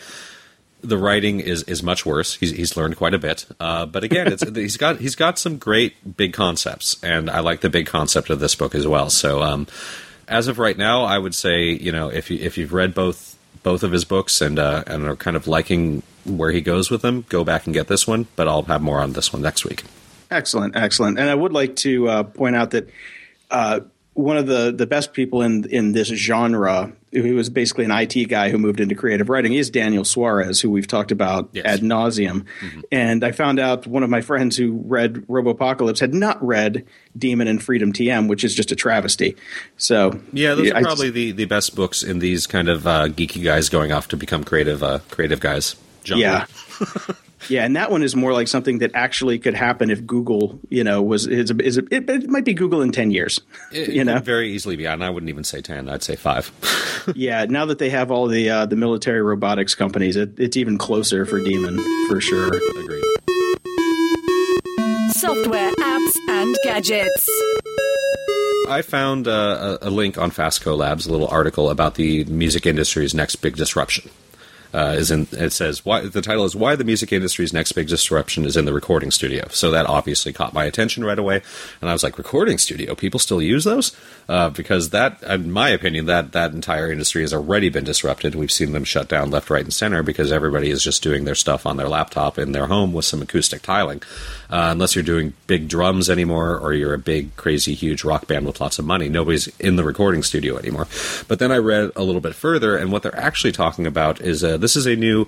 the writing is is much worse. He's he's learned quite a bit, uh, but again, it's [LAUGHS] he's got he's got some great big concepts, and I like the big concept of this book as well. So, um, as of right now, I would say you know if you if you've read both both of his books and uh, and are kind of liking where he goes with them, go back and get this one. But I'll have more on this one next week. Excellent, excellent. And I would like to uh, point out that uh, one of the, the best people in in this genre, who was basically an IT guy who moved into creative writing, is Daniel Suarez, who we've talked about Yes. ad nauseum. And I found out one of my friends who read Robopocalypse had not read Daemon and Freedom TM, which is just a travesty. So Yeah, those are probably the, the best books in these kind of uh, geeky guys going off to become creative uh, creative guys. genre. Yeah. [LAUGHS] yeah, and that one is more like something that actually could happen if Google, you know, was is, a, is a, it, it might be Google in 10 years. It, you it know. could very easily be. And I wouldn't even say ten. I'd say five. [LAUGHS] yeah, now that they have all the uh, the military robotics companies, it, it's even closer for Daemon for sure. Agreed. Software, apps, and gadgets. I found uh, a, a link on Fastco Labs, a little article about the music industry's next big disruption. Uh, is in it says why the title is why the music industry's next big disruption is in the recording studio. So that obviously caught my attention right away, and I was like, recording studio, people still use those uh, because that, in my opinion, that that entire industry has already been disrupted. We've seen them shut down left, right, and center because everybody is just doing their stuff on their laptop in their home with some acoustic tiling. Uh, unless you're doing big drums anymore or you're a big, crazy, huge rock band with lots of money, nobody's in the recording studio anymore. But then I read a little bit further, and what they're actually talking about is uh, this is a new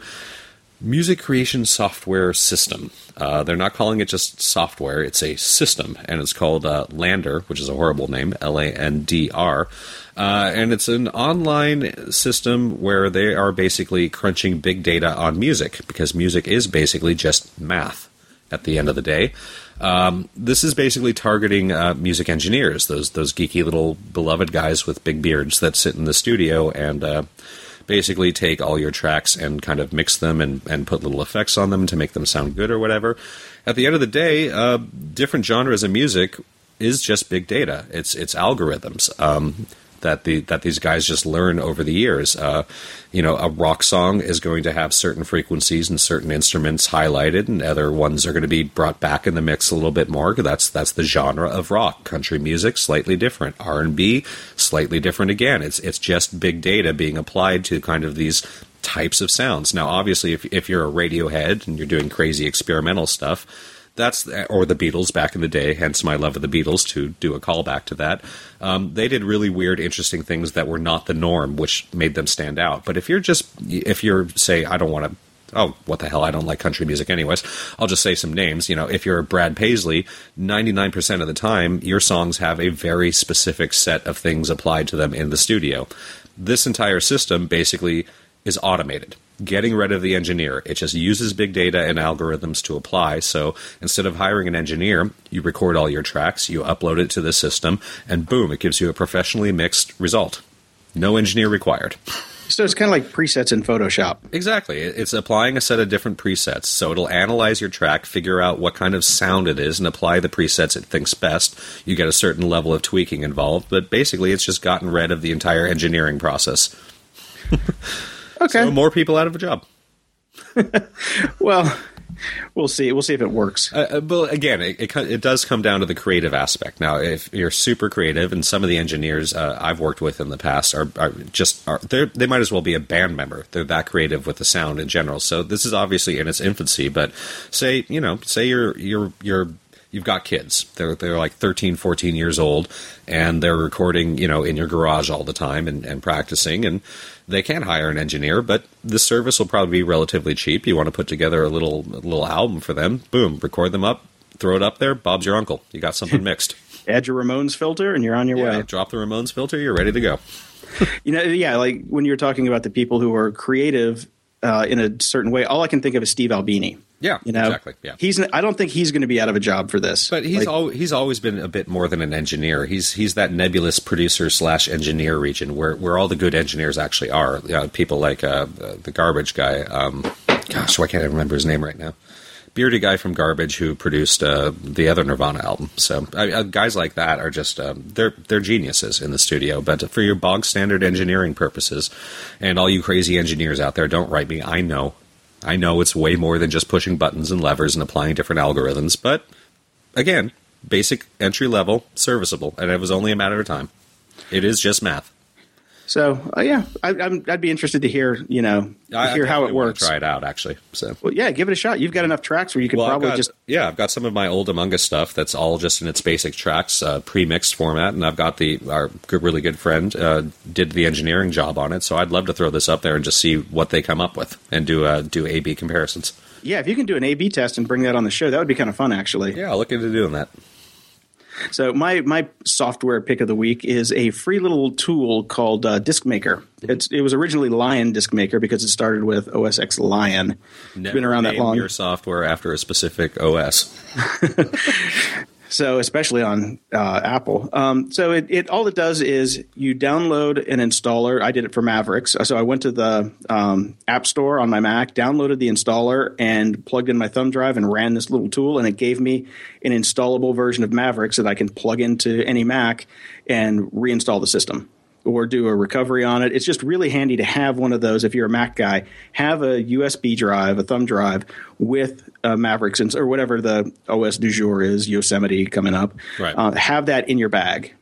music creation software system. Uh, they're not calling it just software, it's a system, and it's called uh, Lander, which is a horrible name, L A N D R. Uh, and it's an online system where they are basically crunching big data on music, because music is basically just math at the end of the day. Um, this is basically targeting uh, music engineers, those those geeky little beloved guys with big beards that sit in the studio and uh, basically take all your tracks and kind of mix them and, and put little effects on them to make them sound good or whatever. At the end of the day, uh, different genres of music is just big data. It's it's algorithms. Um, that the that these guys just learn over the years. Uh, you know, a rock song is going to have certain frequencies and certain instruments highlighted, and other ones are going to be brought back in the mix a little bit more. That's that's the genre of rock. Country music slightly different. R and B slightly different again. It's it's just big data being applied to kind of these types of sounds. Now, obviously, if if you're a Radiohead and you're doing crazy experimental stuff that's or the Beatles back in the day. Hence my love of the Beatles to do a callback to that. Um, they did really weird, interesting things that were not the norm, which made them stand out. But if you're just if you're say I don't want to. Oh, what the hell? I don't like country music, anyways. I'll just say some names. You know, if you're Brad Paisley, 99% of the time, your songs have a very specific set of things applied to them in the studio. This entire system basically is automated getting rid of the engineer. It just uses big data and algorithms to apply. So instead of hiring an engineer, you record all your tracks, you upload it to the system, and boom, it gives you a professionally mixed result. No engineer required. So it's kind of like presets in Photoshop. Exactly. It's applying a set of different presets. So it'll analyze your track, figure out what kind of sound it is, and apply the presets it thinks best. You get a certain level of tweaking involved, but basically it's just gotten rid of the entire engineering process. [LAUGHS] Okay. So more people out of a job. [LAUGHS] well, we'll see. We'll see if it works. Uh, uh, but again, it, it it does come down to the creative aspect. Now, if you're super creative, and some of the engineers uh, I've worked with in the past are, are just are they might as well be a band member. They're that creative with the sound in general. So this is obviously in its infancy. But say you know, say you're you're you're you've got kids. They're they're like 13, 14 years old, and they're recording you know in your garage all the time and, and practicing and. They can't hire an engineer, but the service will probably be relatively cheap. You want to put together a little a little album for them. Boom, record them up, throw it up there. Bob's your uncle. You got something [LAUGHS] mixed. Add your Ramones filter, and you're on your Yeah, way. drop the Ramones filter. You're ready to go. [LAUGHS] You know, yeah, like when you're talking about the people who are creative uh, in a certain way, all I can think of is Steve Albini. Yeah, You know, exactly. Yeah. he's. I don't think he's going to be out of a job for this. But he's Like, al- he's always been a bit more than an engineer. He's he's that nebulous producer slash engineer region where, where all the good engineers actually are. You know, people like uh, the garbage guy. Um, gosh, why can't I remember his name right now? Beardy guy from Garbage who produced uh, the other Nirvana album. So uh, uh, guys like that are just um, they're they're geniuses in the studio. But for your bog standard engineering purposes, and all you crazy engineers out there, don't write me. I know, I know it's way more than just pushing buttons and levers and applying different algorithms. But again, basic entry level, serviceable, and it was only a matter of time. It is just math. So uh, yeah, I, I'm, I'd be interested to hear you know I- I hear how it works. Try it out, actually. So. Well, yeah, give it a shot. You've got enough tracks where you could Well, probably got- just yeah, I've got some of my old Among Us stuff that's all just in its basic tracks, uh, pre-mixed format, and I've got the our good, really good friend uh, did the engineering job on it. So I'd love to throw this up there and just see what they come up with and do uh, do A/B comparisons. yeah. If you can do an A/B test and bring that on the show, that would be kind of fun, actually. Yeah, I'll look into doing that. So my my software pick of the week is a free little tool called uh, Disk Maker. It's it was originally Lion Disk Maker because it started with OS X Lion. it's been around that long. Your software after a specific OS. [LAUGHS] So especially on uh, Apple. Um, so it, it all it does is you download an installer. I did it for Mavericks. So I went to the um, App Store on my Mac, downloaded the installer, and plugged in my thumb drive and ran this little tool, and it gave me an installable version of Mavericks that I can plug into any Mac and reinstall the system or do a recovery on it. It's just really handy to have one of those if you're a Mac guy. Have a USB drive, a thumb drive with uh, Mavericks and, or whatever the OS du jour is, Yosemite coming up. Right. Uh, have that in your bag.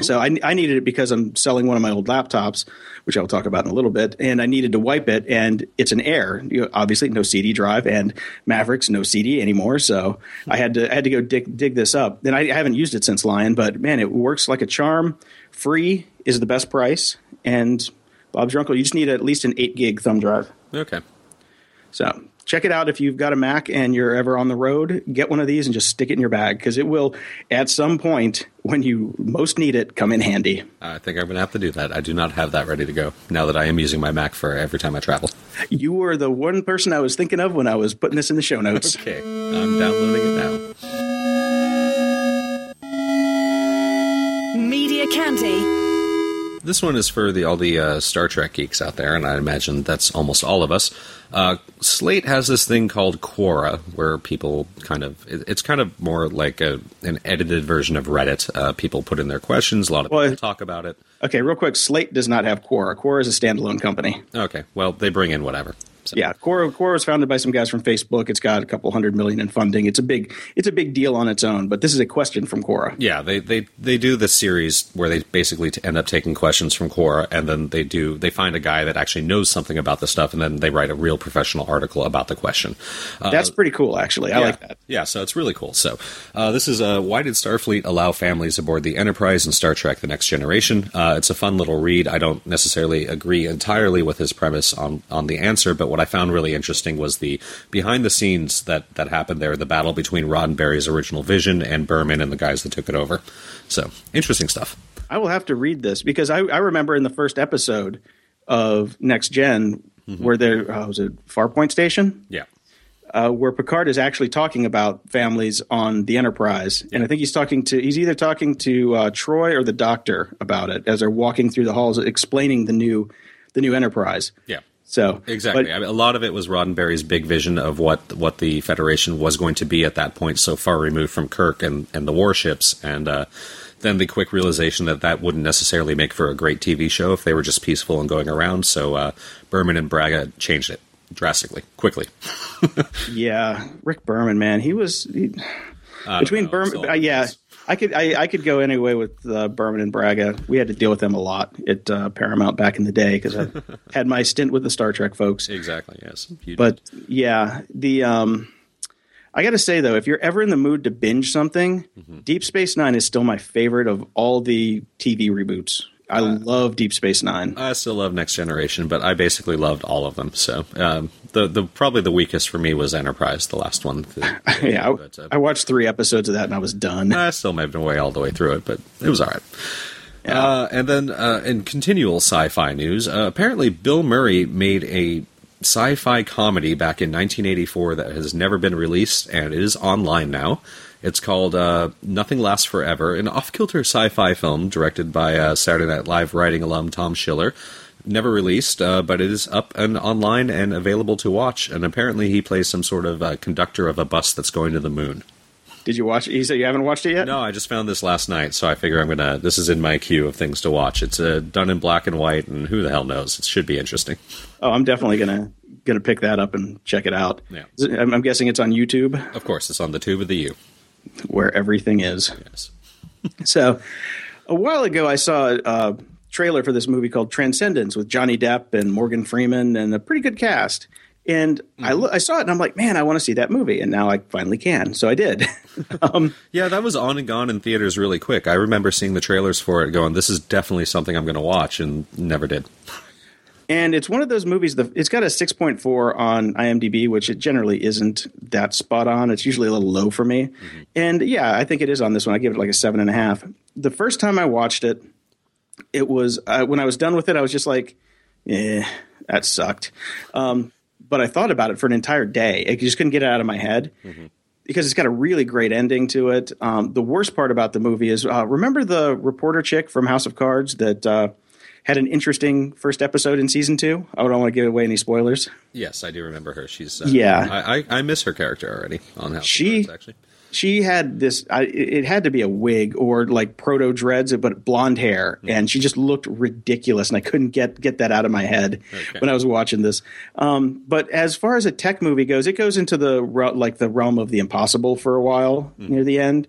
So I, I needed it because I'm selling one of my old laptops, which I'll talk about in a little bit, and I needed to wipe it, and it's an Air. You know, obviously, no CD drive, and Mavericks no CD anymore. So I had to I had to go dig dig this up. And I, I haven't used it since Lion, but man, it works like a charm. Free is the best price, and Bob's your uncle. You just need at least an eight gig thumb drive. Okay. So check it out if you've got a Mac and you're ever on the road. Get one of these and just stick it in your bag because it will, at some point when you most need it, come in handy. I think I'm going to have to do that. I do not have that ready to go now that I am using my Mac for every time I travel. You were the one person I was thinking of when I was putting this in the show notes. [LAUGHS] Okay, I'm downloading it now. Media Candy. This one is for the all the uh, Star Trek geeks out there, and I imagine that's almost all of us. Uh, Slate has this thing called Quora, where people kind of it- it's kind of more like a, an edited version of Reddit. Uh, people put in their questions, a lot of Well, people talk about it. Okay, real quick. Slate does not have Quora. Quora is a standalone company. Okay, well they bring in whatever. So. Yeah, Quora, Quora was founded by some guys from Facebook. It's got a couple hundred million in funding. It's a big, it's a big deal on its own. But this is a question from Quora. Yeah, they, they, they do this series where they basically end up taking questions from Quora, and then they do they find a guy that actually knows something about the stuff, and then they write a real professional article about the question. Uh, That's pretty cool, actually. I yeah. like that. Yeah, so it's really cool. So uh, this is uh, why did Starfleet allow families aboard the Enterprise in Star Trek: The Next Generation? Uh, it's a fun little read. I don't necessarily agree entirely with his premise on on the answer, but what I found really interesting was the behind the scenes that that happened there, the battle between Roddenberry's original vision and Berman and the guys that took it over. So interesting stuff. I will have to read this because I, I remember in the first episode of Next Gen where there uh, was it Farpoint Station Yeah. uh, where Picard is actually talking about families on the Enterprise, and I think he's talking to he's either talking to uh, Troi or the Doctor about it as they're walking through the halls, explaining the new the new Enterprise. Yeah. So Exactly. but- I mean, a lot of it was Roddenberry's big vision of what what the Federation was going to be at that point, so far removed from Kirk and, and the warships, and uh, then the quick realization that that wouldn't necessarily make for a great TV show if they were just peaceful and going around. So uh, Berman and Braga changed it drastically, quickly. [LAUGHS] yeah, Rick Berman, man, he was he, between know, Berman. Uh, yeah, I could I, I could go anyway with uh, Berman and Braga. We had to deal with them a lot at uh, Paramount back in the day because I [LAUGHS] had my stint with the Star Trek folks. Exactly. Yes. But yeah, the um, I got to say though, if you're ever in the mood to binge something, Mm-hmm. Deep Space Nine is still my favorite of all the TV reboots. I love Deep Space Nine. I still love Next Generation, but I basically loved all of them. So um, the the probably the weakest for me was Enterprise, the last one. [LAUGHS] yeah, I, but, uh, I watched three episodes of that and I was done. I still made my way all the way through it, but it was all right. Uh, and then uh, in continual sci-fi news, uh, apparently Bill Murray made a sci-fi comedy back in 1984 that has never been released, and it is online now. It's called uh, Nothing Lasts Forever, an off-kilter sci-fi film directed by uh, Saturday Night Live writing alum Tom Schiller. Never released, uh, but it is up and online and available to watch. And apparently, he plays some sort of uh, conductor of a bus that's going to the moon. Did you watch it? You said you haven't watched it yet? No, I just found this last night, so I figure I'm gonna. This is in my queue of things to watch. It's uh, done in black and white, and who the hell knows? It should be interesting. Oh, I'm definitely gonna gonna pick that up and check it out. Yeah. I'm, I'm guessing it's on YouTube Of course, it's on the tube of the U. where everything is. Yes. [LAUGHS] So, a while ago, I saw a trailer for this movie called Transcendence with Johnny Depp and Morgan Freeman and a pretty good cast. And I, lo- I saw it and I'm like, man, I want to see that movie. And now I finally can. So I did. [LAUGHS] um, Yeah, that was on and gone in theaters really quick. I remember seeing the trailers for it, going, "This is definitely something I'm going to watch," and never did. And it's one of those movies, the, it's got a 6.4 on IMDb, which it generally isn't that spot on. It's usually a little low for me. And yeah, I think it is on this one. I give it like a seven and a half. The first time I watched it, it was uh, when I was done with it, I was just like, eh, that sucked. Um, but I thought about it for an entire day. I just couldn't get it out of my head because it's got a really great ending to it. Um, the worst part about the movie is uh, remember the reporter chick from House of Cards that uh, had an interesting first episode in season two? I don't want to give away any spoilers. Yes, I do remember her. She's uh, Yeah. I, I, I miss her character already on House She- actually. she had this I, it had to be a wig or like proto dreads but blonde hair and she just looked ridiculous and i couldn't get get that out of my head Okay. when i was watching this um, but as far as a tech movie goes it goes into the like the realm of the impossible for a while near the end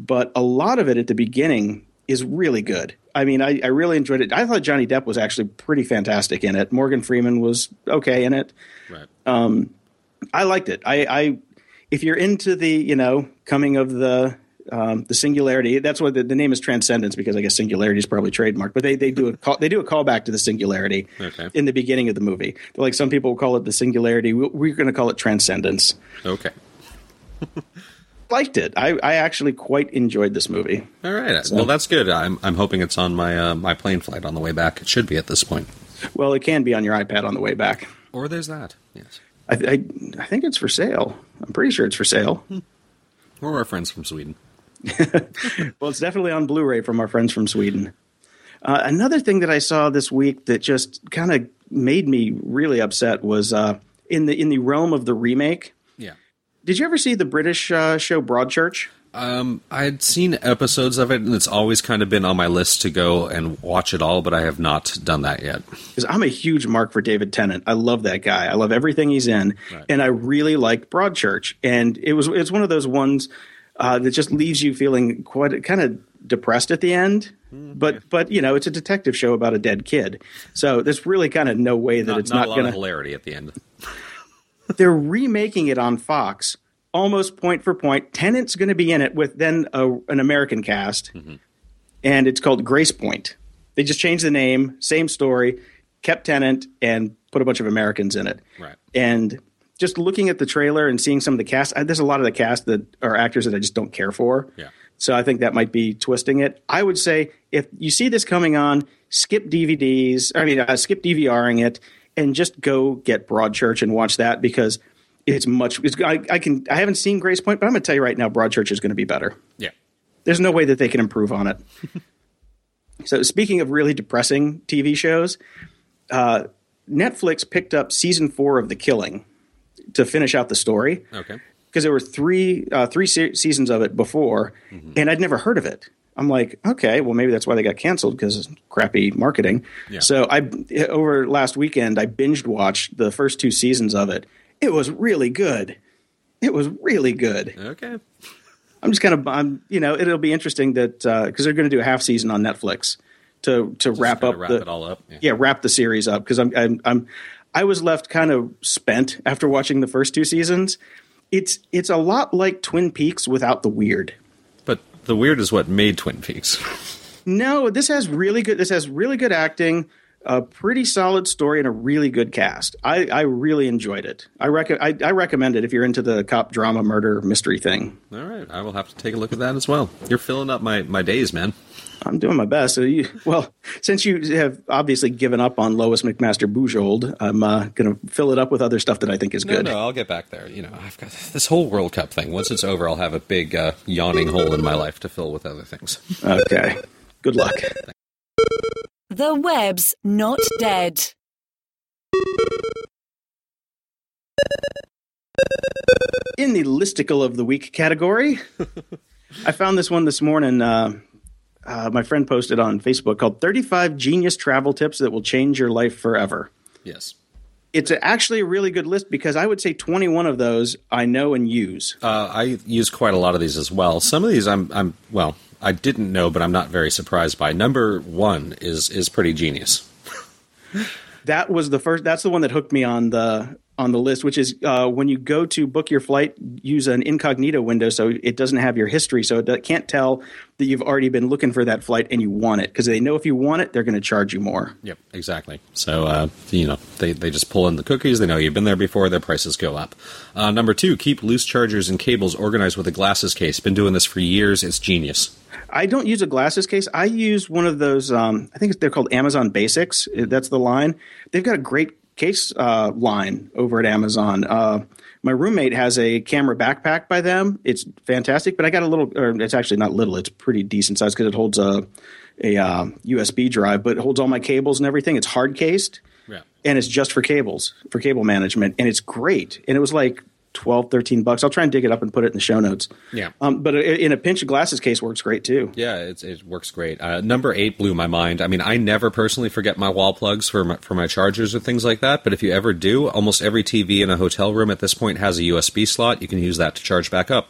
but a lot of it at the beginning is really good i mean I, I really enjoyed it i thought johnny depp was actually pretty fantastic in it morgan freeman was okay in it Right. I liked it. I, I if you're into the you know coming of the um, the singularity, that's what the, the name is transcendence because I guess singularity is probably trademarked. But they, they do a [LAUGHS] call, they do a callback to the singularity Okay. in the beginning of the movie. Like some people call it the singularity, we're going to call it transcendence. Okay. [LAUGHS] Liked it. I, I actually quite enjoyed this movie. All right. Well, that's good. I'm I'm hoping it's on my uh, my plane flight on the way back. It should be at this point. Well, it can be on your iPad on the way back. Or there's that. Yes. I, I, I think it's for sale. I'm pretty sure it's for sale. Or our friends from Sweden. [LAUGHS] Well, it's definitely on Blu-ray from our friends from Sweden. Uh, another thing that I saw this week that just kind of made me really upset was uh, in the in the realm of the remake. Did you ever see the British uh, show Broadchurch? Um, I had seen episodes of it, and it's always kind of been on my list to go and watch it all, but I have not done that yet. Because I'm a huge mark for David Tennant. I love that guy. I love everything he's in, Right. and I really liked Broadchurch. And it was it's one of those ones uh, that just leaves you feeling quite kind of depressed at the end. Hmm, But but you know it's a detective show about a dead kid, so there's really kind of no way that Not, it's not not, a lot going of to. hilarity at the end. They're remaking it on Fox, almost point for point. Tennant's going to be in it with then a, an American cast, and it's called Gracepoint. They just changed the name, same story, kept Tennant, and put a bunch of Americans in it. Right. And just looking at the trailer and seeing some of the cast, I, there's a lot of the cast that are actors that I just don't care for. Yeah. So I think that might be twisting it. I would say if you see this coming on, skip DVDs. I mean, uh, skip DVRing it and just go get Broadchurch and watch that because it's much. It's, I, I can. I haven't seen Gracepoint, but I'm going to tell you right now, Broadchurch is going to be better. Yeah. There's no way that they can improve on it. [LAUGHS] so speaking of really depressing TV shows, uh, Netflix picked up season four of The Killing to finish out the story Okay. because there were three uh, three se- seasons of it before, and I'd never heard of it. I'm like, okay, well maybe that's why they got canceled because crappy marketing. Yeah. So I over last weekend I binged watched the first two seasons of it. It was really good. It was really good. Okay. I'm just kind of I'm you know it'll be interesting that uh, because they're going to do a half season on Netflix to to wrap up wrap the, it all up. Yeah. yeah wrap the series up because I'm, I'm I'm I was left kind of spent after watching the first two seasons. It's it's a lot like Twin Peaks without the weird. The weird is what made Twin Peaks. No, this has really good. This has really good acting, a pretty solid story, and a really good cast. I, I really enjoyed it. I, rec- I I recommend it if you're into the cop drama murder mystery thing. all right. I will have to take a look at that as well. You're filling up my, my days, man. I'm doing my best. So you, well, since you have obviously given up on Lois McMaster Bujold, I'm uh, going to fill it up with other stuff that I think is No, good. no, I'll get back there. You know, I've got this whole World Cup thing. Once it's over, I'll have a big uh, yawning hole in my life to fill with other things. Okay. Good luck. The web's not dead. In the listicle of the week category, [LAUGHS] I found this one this morning. Uh, uh, my friend posted on Facebook called 35 Genius Travel Tips That Will Change Your Life Forever. Yes. It's actually a really good list because I would say 21 of those I know and use. Uh, I use quite a lot of these as well. Some of these I'm, I'm well, I didn't know, but I'm not very surprised by. Number one is is pretty genius. [LAUGHS] that was the first. That's the one that hooked me on the on the list, which is uh, when you go to book your flight, use an incognito window so it doesn't have your history, so it can't tell that you've already been looking for that flight and you want it because they know if you want it, they're going to charge you more. Yep, exactly. So uh, you know they they just pull in the cookies. They know you've been there before. Their prices go up. Uh, number two, keep loose chargers and cables organized with a glasses case. Been doing this for years. It's genius. I don't use a glasses case. I use one of those. Um, I think they're called Amazon Basics. That's the line. They've got a great case uh, line over at Amazon. Uh, my roommate has a camera backpack by them. It's fantastic, but I got a little, or it's actually not little. It's pretty decent size because it holds a a uh, USB drive, but it holds all my cables and everything. It's hard cased, yeah. and it's just for cables for cable management, and it's great. And it was like 12, 13 bucks. I'll try and dig it up and put it in the show notes. Yeah. Um, but in a pinch of glasses case works great too. Yeah, it works great. Uh, number eight blew my mind. I mean, I never personally forget my wall plugs for my, for my chargers or things like that. But if you ever do, almost every TV in a hotel room at this point has a USB slot. You can use that to charge back up.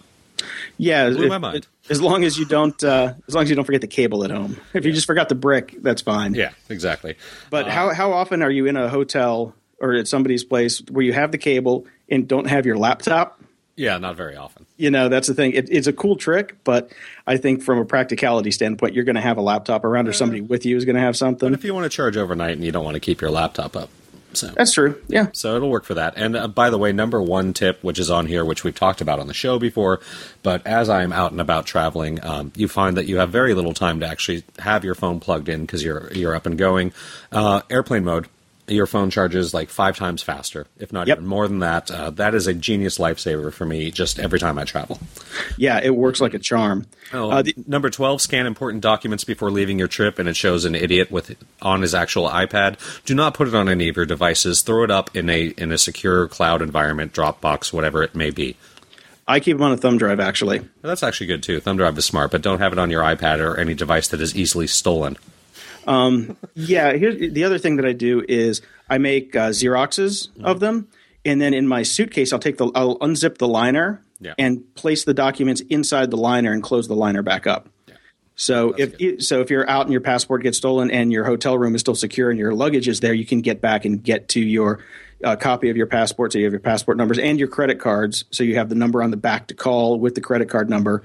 Yeah, blew my mind. as long as you don't, uh, as long as you don't forget the cable at home. If you just forgot the brick, that's fine. Yeah, exactly. But uh, how how often are you in a hotel or at somebody's place where you have the cable and don't have your laptop? Yeah, not very often. You know, that's the thing. It, it's a cool trick, but I think from a practicality standpoint, you're going to have a laptop around, or somebody with you is going to have something. But if you want to charge overnight and you don't want to keep your laptop up, so that's true. Yeah. So it'll work for that. And uh, by the way, number one tip, which is on here, which we've talked about on the show before, but as I'm out and about traveling, um, you find that you have very little time to actually have your phone plugged in because you're you're up and going. Uh, airplane mode your phone charges like five times faster, if not yep. even more than that. Uh, that is a genius lifesaver for me just every time I travel. Yeah, it works like a charm. Oh, uh, the, number 12, scan important documents before leaving your trip, and it shows an idiot with on his actual iPad. Do not put it on any of your devices. Throw it up in a in a secure cloud environment, Dropbox, whatever it may be. I keep them on a thumb drive, actually. That's actually good too. Thumb drive is smart, but don't have it on your iPad or any device that is easily stolen. Um, yeah, here's the other thing that I do is I make uh, Xeroxes mm-hmm. of them, and then in my suitcase, I'll take the I'll unzip the liner yeah. and place the documents inside the liner and close the liner back up. Yeah. So if you, so, if you're out and your passport gets stolen and your hotel room is still secure and your luggage is there, you can get back and get to your uh, copy of your passport. So you have your passport numbers and your credit cards. So you have the number on the back to call with the credit card number.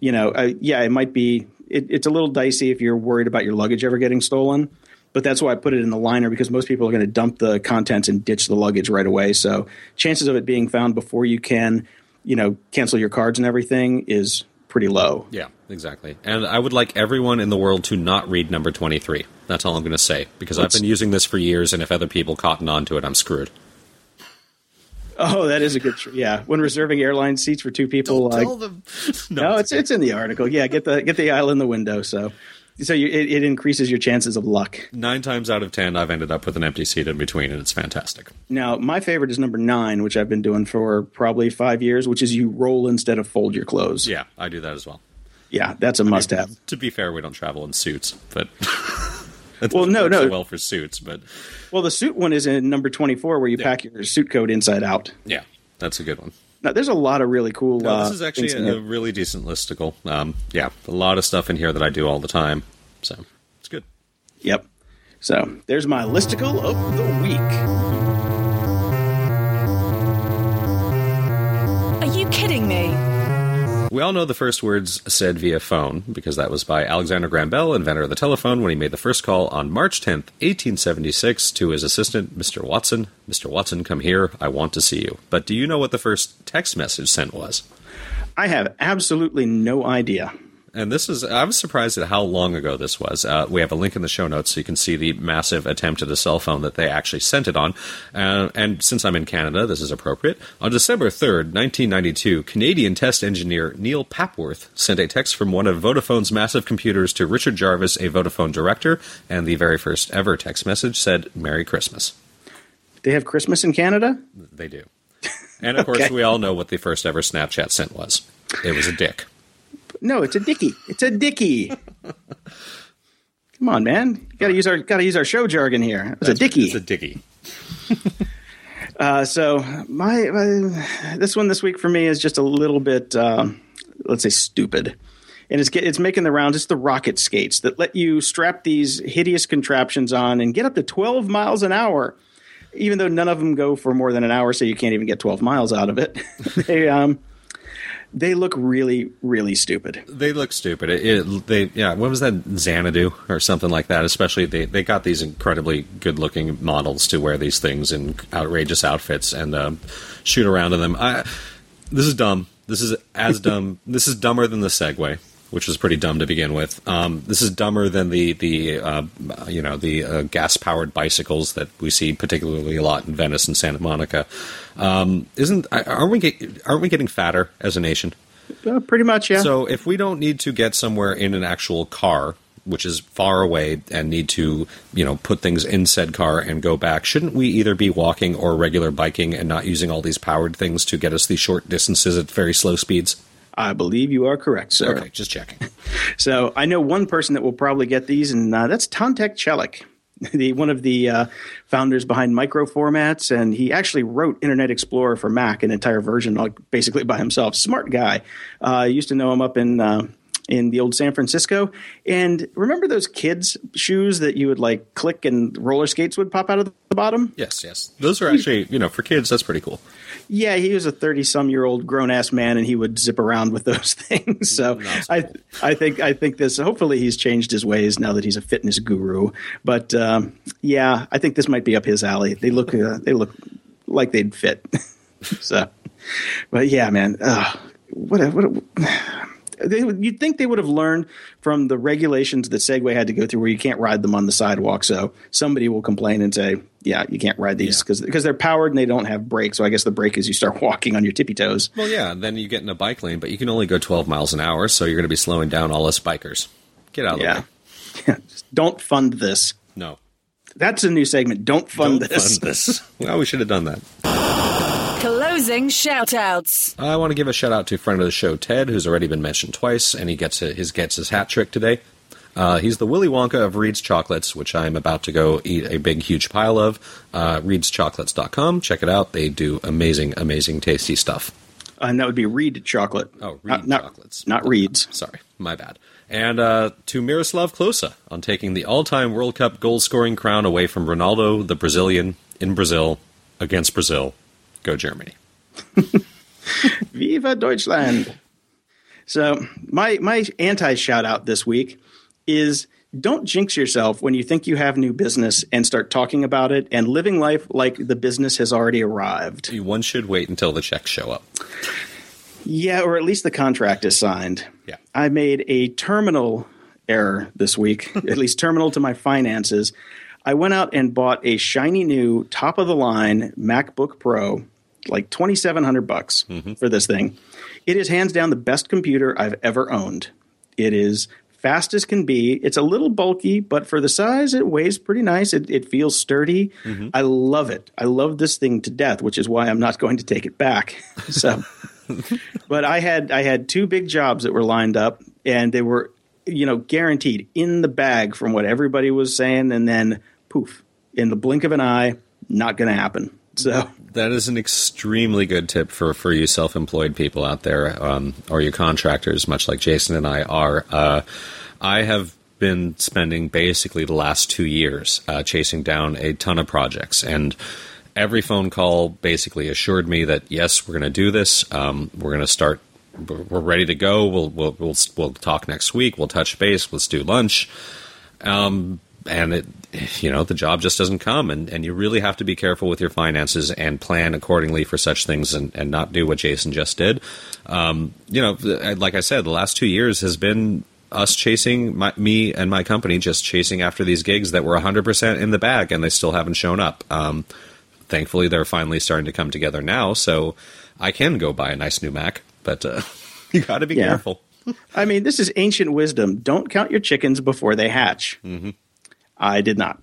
You know, uh, yeah, it might be it, it's a little dicey if you're worried about your luggage ever getting stolen. But that's why I put it in the liner because most people are going to dump the contents and ditch the luggage right away. So chances of it being found before you can, you know, cancel your cards and everything is pretty low. Yeah, exactly. And I would like everyone in the world to not read number 23. That's all I'm going to say because I've been using this for years, and if other people cotton on to it, I'm screwed. Oh, that is a good. Tr- yeah, when reserving airline seats for two people, Don't tell them. [LAUGHS] no, no it's it's in the article. Yeah, get the get the aisle in the window. So, so you, it, it, increases your chances of luck. Nine times out of ten, I've ended up with an empty seat in between, and it's fantastic. Now, my favorite is number nine, which I've been doing for probably five years, which is you roll instead of fold your clothes. Yeah, I do that as well. Yeah, that's a must-have. To be fair, we don't travel in suits, but. [LAUGHS] [LAUGHS] well, no, no. So well for suits, but well, the suit one is in number twenty-four, where you yeah. pack your suit coat inside out. Yeah, that's a good one. Now, there's a lot of really cool. No, this uh, is actually a, a, really decent listicle. Um, yeah, a lot of stuff in here that I do all the time, so it's good. Yep. So there's my listicle of the week. Are you kidding me? We all know the first words said via phone because that was by Alexander Graham Bell, inventor of the telephone, when he made the first call on March 10th, 1876, to his assistant, Mr. Watson. Mr. Watson, come here. I want to see you. But do you know what the first text message sent was? I have absolutely no idea and this is I was surprised at how long ago this was. Uh, we have a link in the show notes so you can see the massive attempt at a cell phone that they actually sent it on. Uh, and since I'm in Canada, this is appropriate. On December 3rd, 1992, Canadian test engineer Neil Papworth sent a text from one of Vodafone's massive computers to Richard Jarvis, a Vodafone director, and the very first ever text message said "Merry Christmas." They have Christmas in Canada. They do. And of [LAUGHS] okay. course, we all know what the first ever Snapchat sent was. It was a dick. No, it's a dicky. It's a dicky. Come on, man. You gotta use our gotta use our show jargon here. It's a dicky. It's a dicky. [LAUGHS] uh, so my, my, this one this week for me is just a little bit, uh, let's say, stupid. and it's it's making the rounds. It's the rocket skates that let you strap these hideous contraptions on and get up to 12 miles an hour. Even though none of them go for more than an hour, so you can't even get 12 miles out of it. [LAUGHS] they um, they look really, really stupid. They look stupid. It, it, they yeah. What was that Xanadu or something like that? Especially they they got these incredibly good looking models to wear these things in outrageous outfits and um, shoot around in them. I, this is dumb. This is as dumb. This is dumber than the Segway, which was pretty dumb to begin with. Um, this is dumber than the the uh, you know the uh, gas powered bicycles that we see particularly a lot in Venice and Santa Monica. Um, isn't aren't we get, aren't we getting fatter as a nation? Uh, pretty much, yeah. So if we don't need to get somewhere in an actual car, which is far away, and need to you know put things in said car and go back, shouldn't we either be walking or regular biking and not using all these powered things to get us these short distances at very slow speeds? I believe you are correct, sir. Okay, just checking. [LAUGHS] So I know one person that will probably get these, and uh, that's Tantek Celik, [LAUGHS] the one of the uh, founders behind Microformats, and he actually wrote Internet Explorer for Mac, an entire version, like basically by himself. Smart guy. Uh, I used to know him up in. In the old San Francisco, and remember those kids' shoes that you would like click and roller skates would pop out of the bottom? Yes, yes. Those are actually, you know, for kids, that's pretty cool. Yeah, he was a thirty-some-year-old grown-ass man, and he would zip around with those [LAUGHS] things. So I, I think, I think this. Hopefully, he's changed his ways now that he's a fitness guru. But um, yeah, I think this might be up his alley. They look, uh, they look like they'd fit. [LAUGHS] so, but yeah, man, uh, what, a, what. A, they, you'd think they would have learned from the regulations that Segway had to go through, where you can't ride them on the sidewalk. So somebody will complain and say, "Yeah, you can't ride these because because they're powered and they don't have brakes." So I guess the brake is you start [LAUGHS] walking on your tippy toes. Well, yeah, then you get in a bike lane, but you can only go 12 miles an hour, so you're going to be slowing down all us bikers. Get out of Yeah, the way. [LAUGHS] don't fund this. No. That's a new segment. Don't fund Don't this. fund this. [LAUGHS] well, we should have done that. Closing shoutouts. I want to give a shout out to a friend of the show, Ted, who's already been mentioned twice, and he gets his gets his hat trick today. Uh, he's the Willy Wonka of Reed's Chocolates, which I'm about to go eat a big, huge pile of. Uh, Reed'sChocolates.com. Check it out. They do amazing, amazing, tasty stuff. and that would be Reed chocolate. Oh, Reed not, not, chocolates. not Reeds. Sorry, my bad. And uh, to Miroslav Klose on taking the all-time World Cup goal-scoring crown away from Ronaldo, the Brazilian, in Brazil against Brazil. Go Germany. [LAUGHS] Viva Deutschland. So my my anti shout out this week is don't jinx yourself when you think you have new business and start talking about it and living life like the business has already arrived. One should wait until the checks show up. Yeah, or at least the contract is signed. Yeah. I made a terminal error this week, [LAUGHS] at least terminal to my finances. I went out and bought a shiny new top of the line MacBook Pro, like 2700 bucks mm-hmm. for this thing. It is hands down the best computer I've ever owned. It is fast as can be. It's a little bulky, but for the size, it weighs pretty nice. It, it feels sturdy. Mm-hmm. I love it. I love this thing to death, which is why I'm not going to take it back. [LAUGHS] so, but I had I had two big jobs that were lined up, and they were you know guaranteed in the bag from what everybody was saying, and then poof, in the blink of an eye, not going to happen. So That is an extremely good tip for, for you self employed people out there, um, or you contractors, much like Jason and I are. Uh, I have been spending basically the last two years uh, chasing down a ton of projects, and every phone call basically assured me that yes, we're going to do this. Um, we're going to start. We're we're ready to go. We'll, we'll we'll we'll talk next week. We'll touch base. Let's do lunch. Um, and it, you know, the job just doesn't come, and, and you really have to be careful with your finances and plan accordingly for such things, and, and not do what Jason just did. Um, you know, like I said, the last two years has been us chasing my, me and my company just chasing after these gigs that were 100% in the bag, and they still haven't shown up. Um, thankfully, they're finally starting to come together now, so I can go buy a nice new Mac, but uh, [LAUGHS] you got to be Yeah. careful. [LAUGHS] I mean, this is ancient wisdom. Don't count your chickens before they hatch. I did not.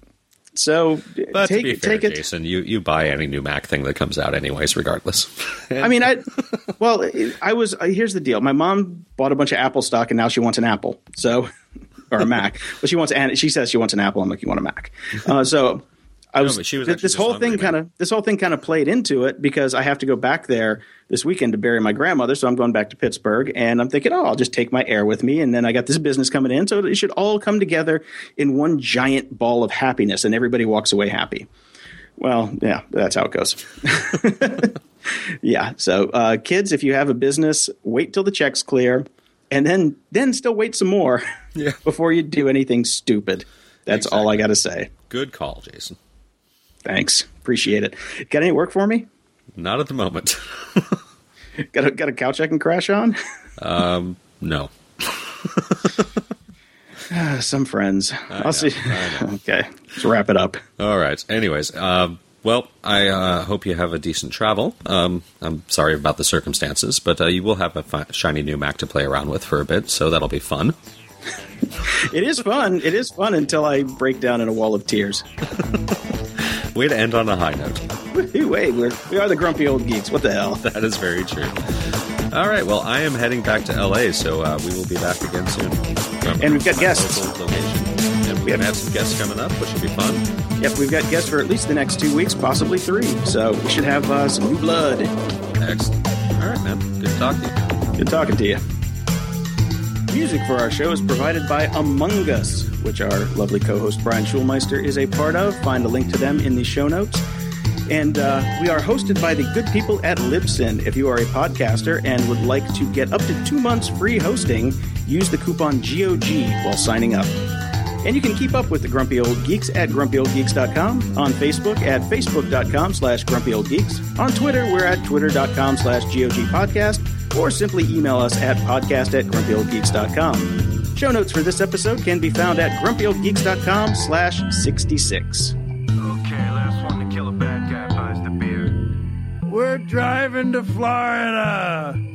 So But take to be fair, take it. Jason, you, you buy any new Mac thing that comes out anyways, regardless. [LAUGHS] I mean, I well, I was. uh, Here's the deal. My mom bought a bunch of Apple stock, and now she wants an Apple. So, [LAUGHS] or a Mac, but she wants. And she says she wants an Apple. I'm like, you want a Mac. Uh, so, I was, but she was this whole thing kind of this whole thing kind of played into it because I have to go back there this weekend to bury my grandmother, so I'm going back to Pittsburgh, and I'm thinking, oh, I'll just take my air with me, and then I got this business coming in, so it should all come together in one giant ball of happiness, and everybody walks away happy. Well, yeah, that's how it goes. [LAUGHS] yeah, so uh, kids, if you have a business, wait till the checks clear, and then then still wait some more Yeah. [LAUGHS] before you do anything stupid. That's all I got to say. Good call, Jason. Thanks. Appreciate it. Got any work for me? Not at the moment. [LAUGHS] Got a, got a couch I can crash on? no. Uh, Some friends. I I'll know, see. [LAUGHS] Okay, let's wrap it up. All right. Anyways, um, well, I uh, hope you have a decent travel. Um, I'm sorry about the circumstances, but uh, you will have a fi- shiny new Mac to play around with for a bit, so that'll be fun. [LAUGHS] It is fun. It is fun until I break down in a wall of tears. Way to end on a high note. [LAUGHS] Wait, we're, we are the grumpy old geeks. What the hell? [LAUGHS] That is very true. All right. Well, I am heading back to LA, so uh, we will be back again soon. From And we've got guests. And we Yep. have some guests coming up, which will be fun. Yep, we've got guests for at least the next two weeks, possibly three. So we should have uh, some new blood. Excellent. All right, man. Good to talk to you. Good talking to you. Music for our show is provided by Among Us, which our lovely co host Brian Schulmeister is a part of. Find a link to them in the show notes. And uh, we are hosted by the good people at Libsyn. If you are a podcaster and would like to get up to two months free hosting, use the coupon GOG while signing up. And you can keep up with the Grumpy Old Geeks at grumpyoldgeeks.com, on Facebook at facebook.com slash grumpyoldgeeks, on Twitter, we're at twitter.com slash GOG podcast, or simply email us at podcast at grumpyoldgeeks.com. Show notes for this episode can be found at grumpyoldgeeks.com slash 66. Okay, last one to kill a bad guy buys the beer. We're driving to Florida.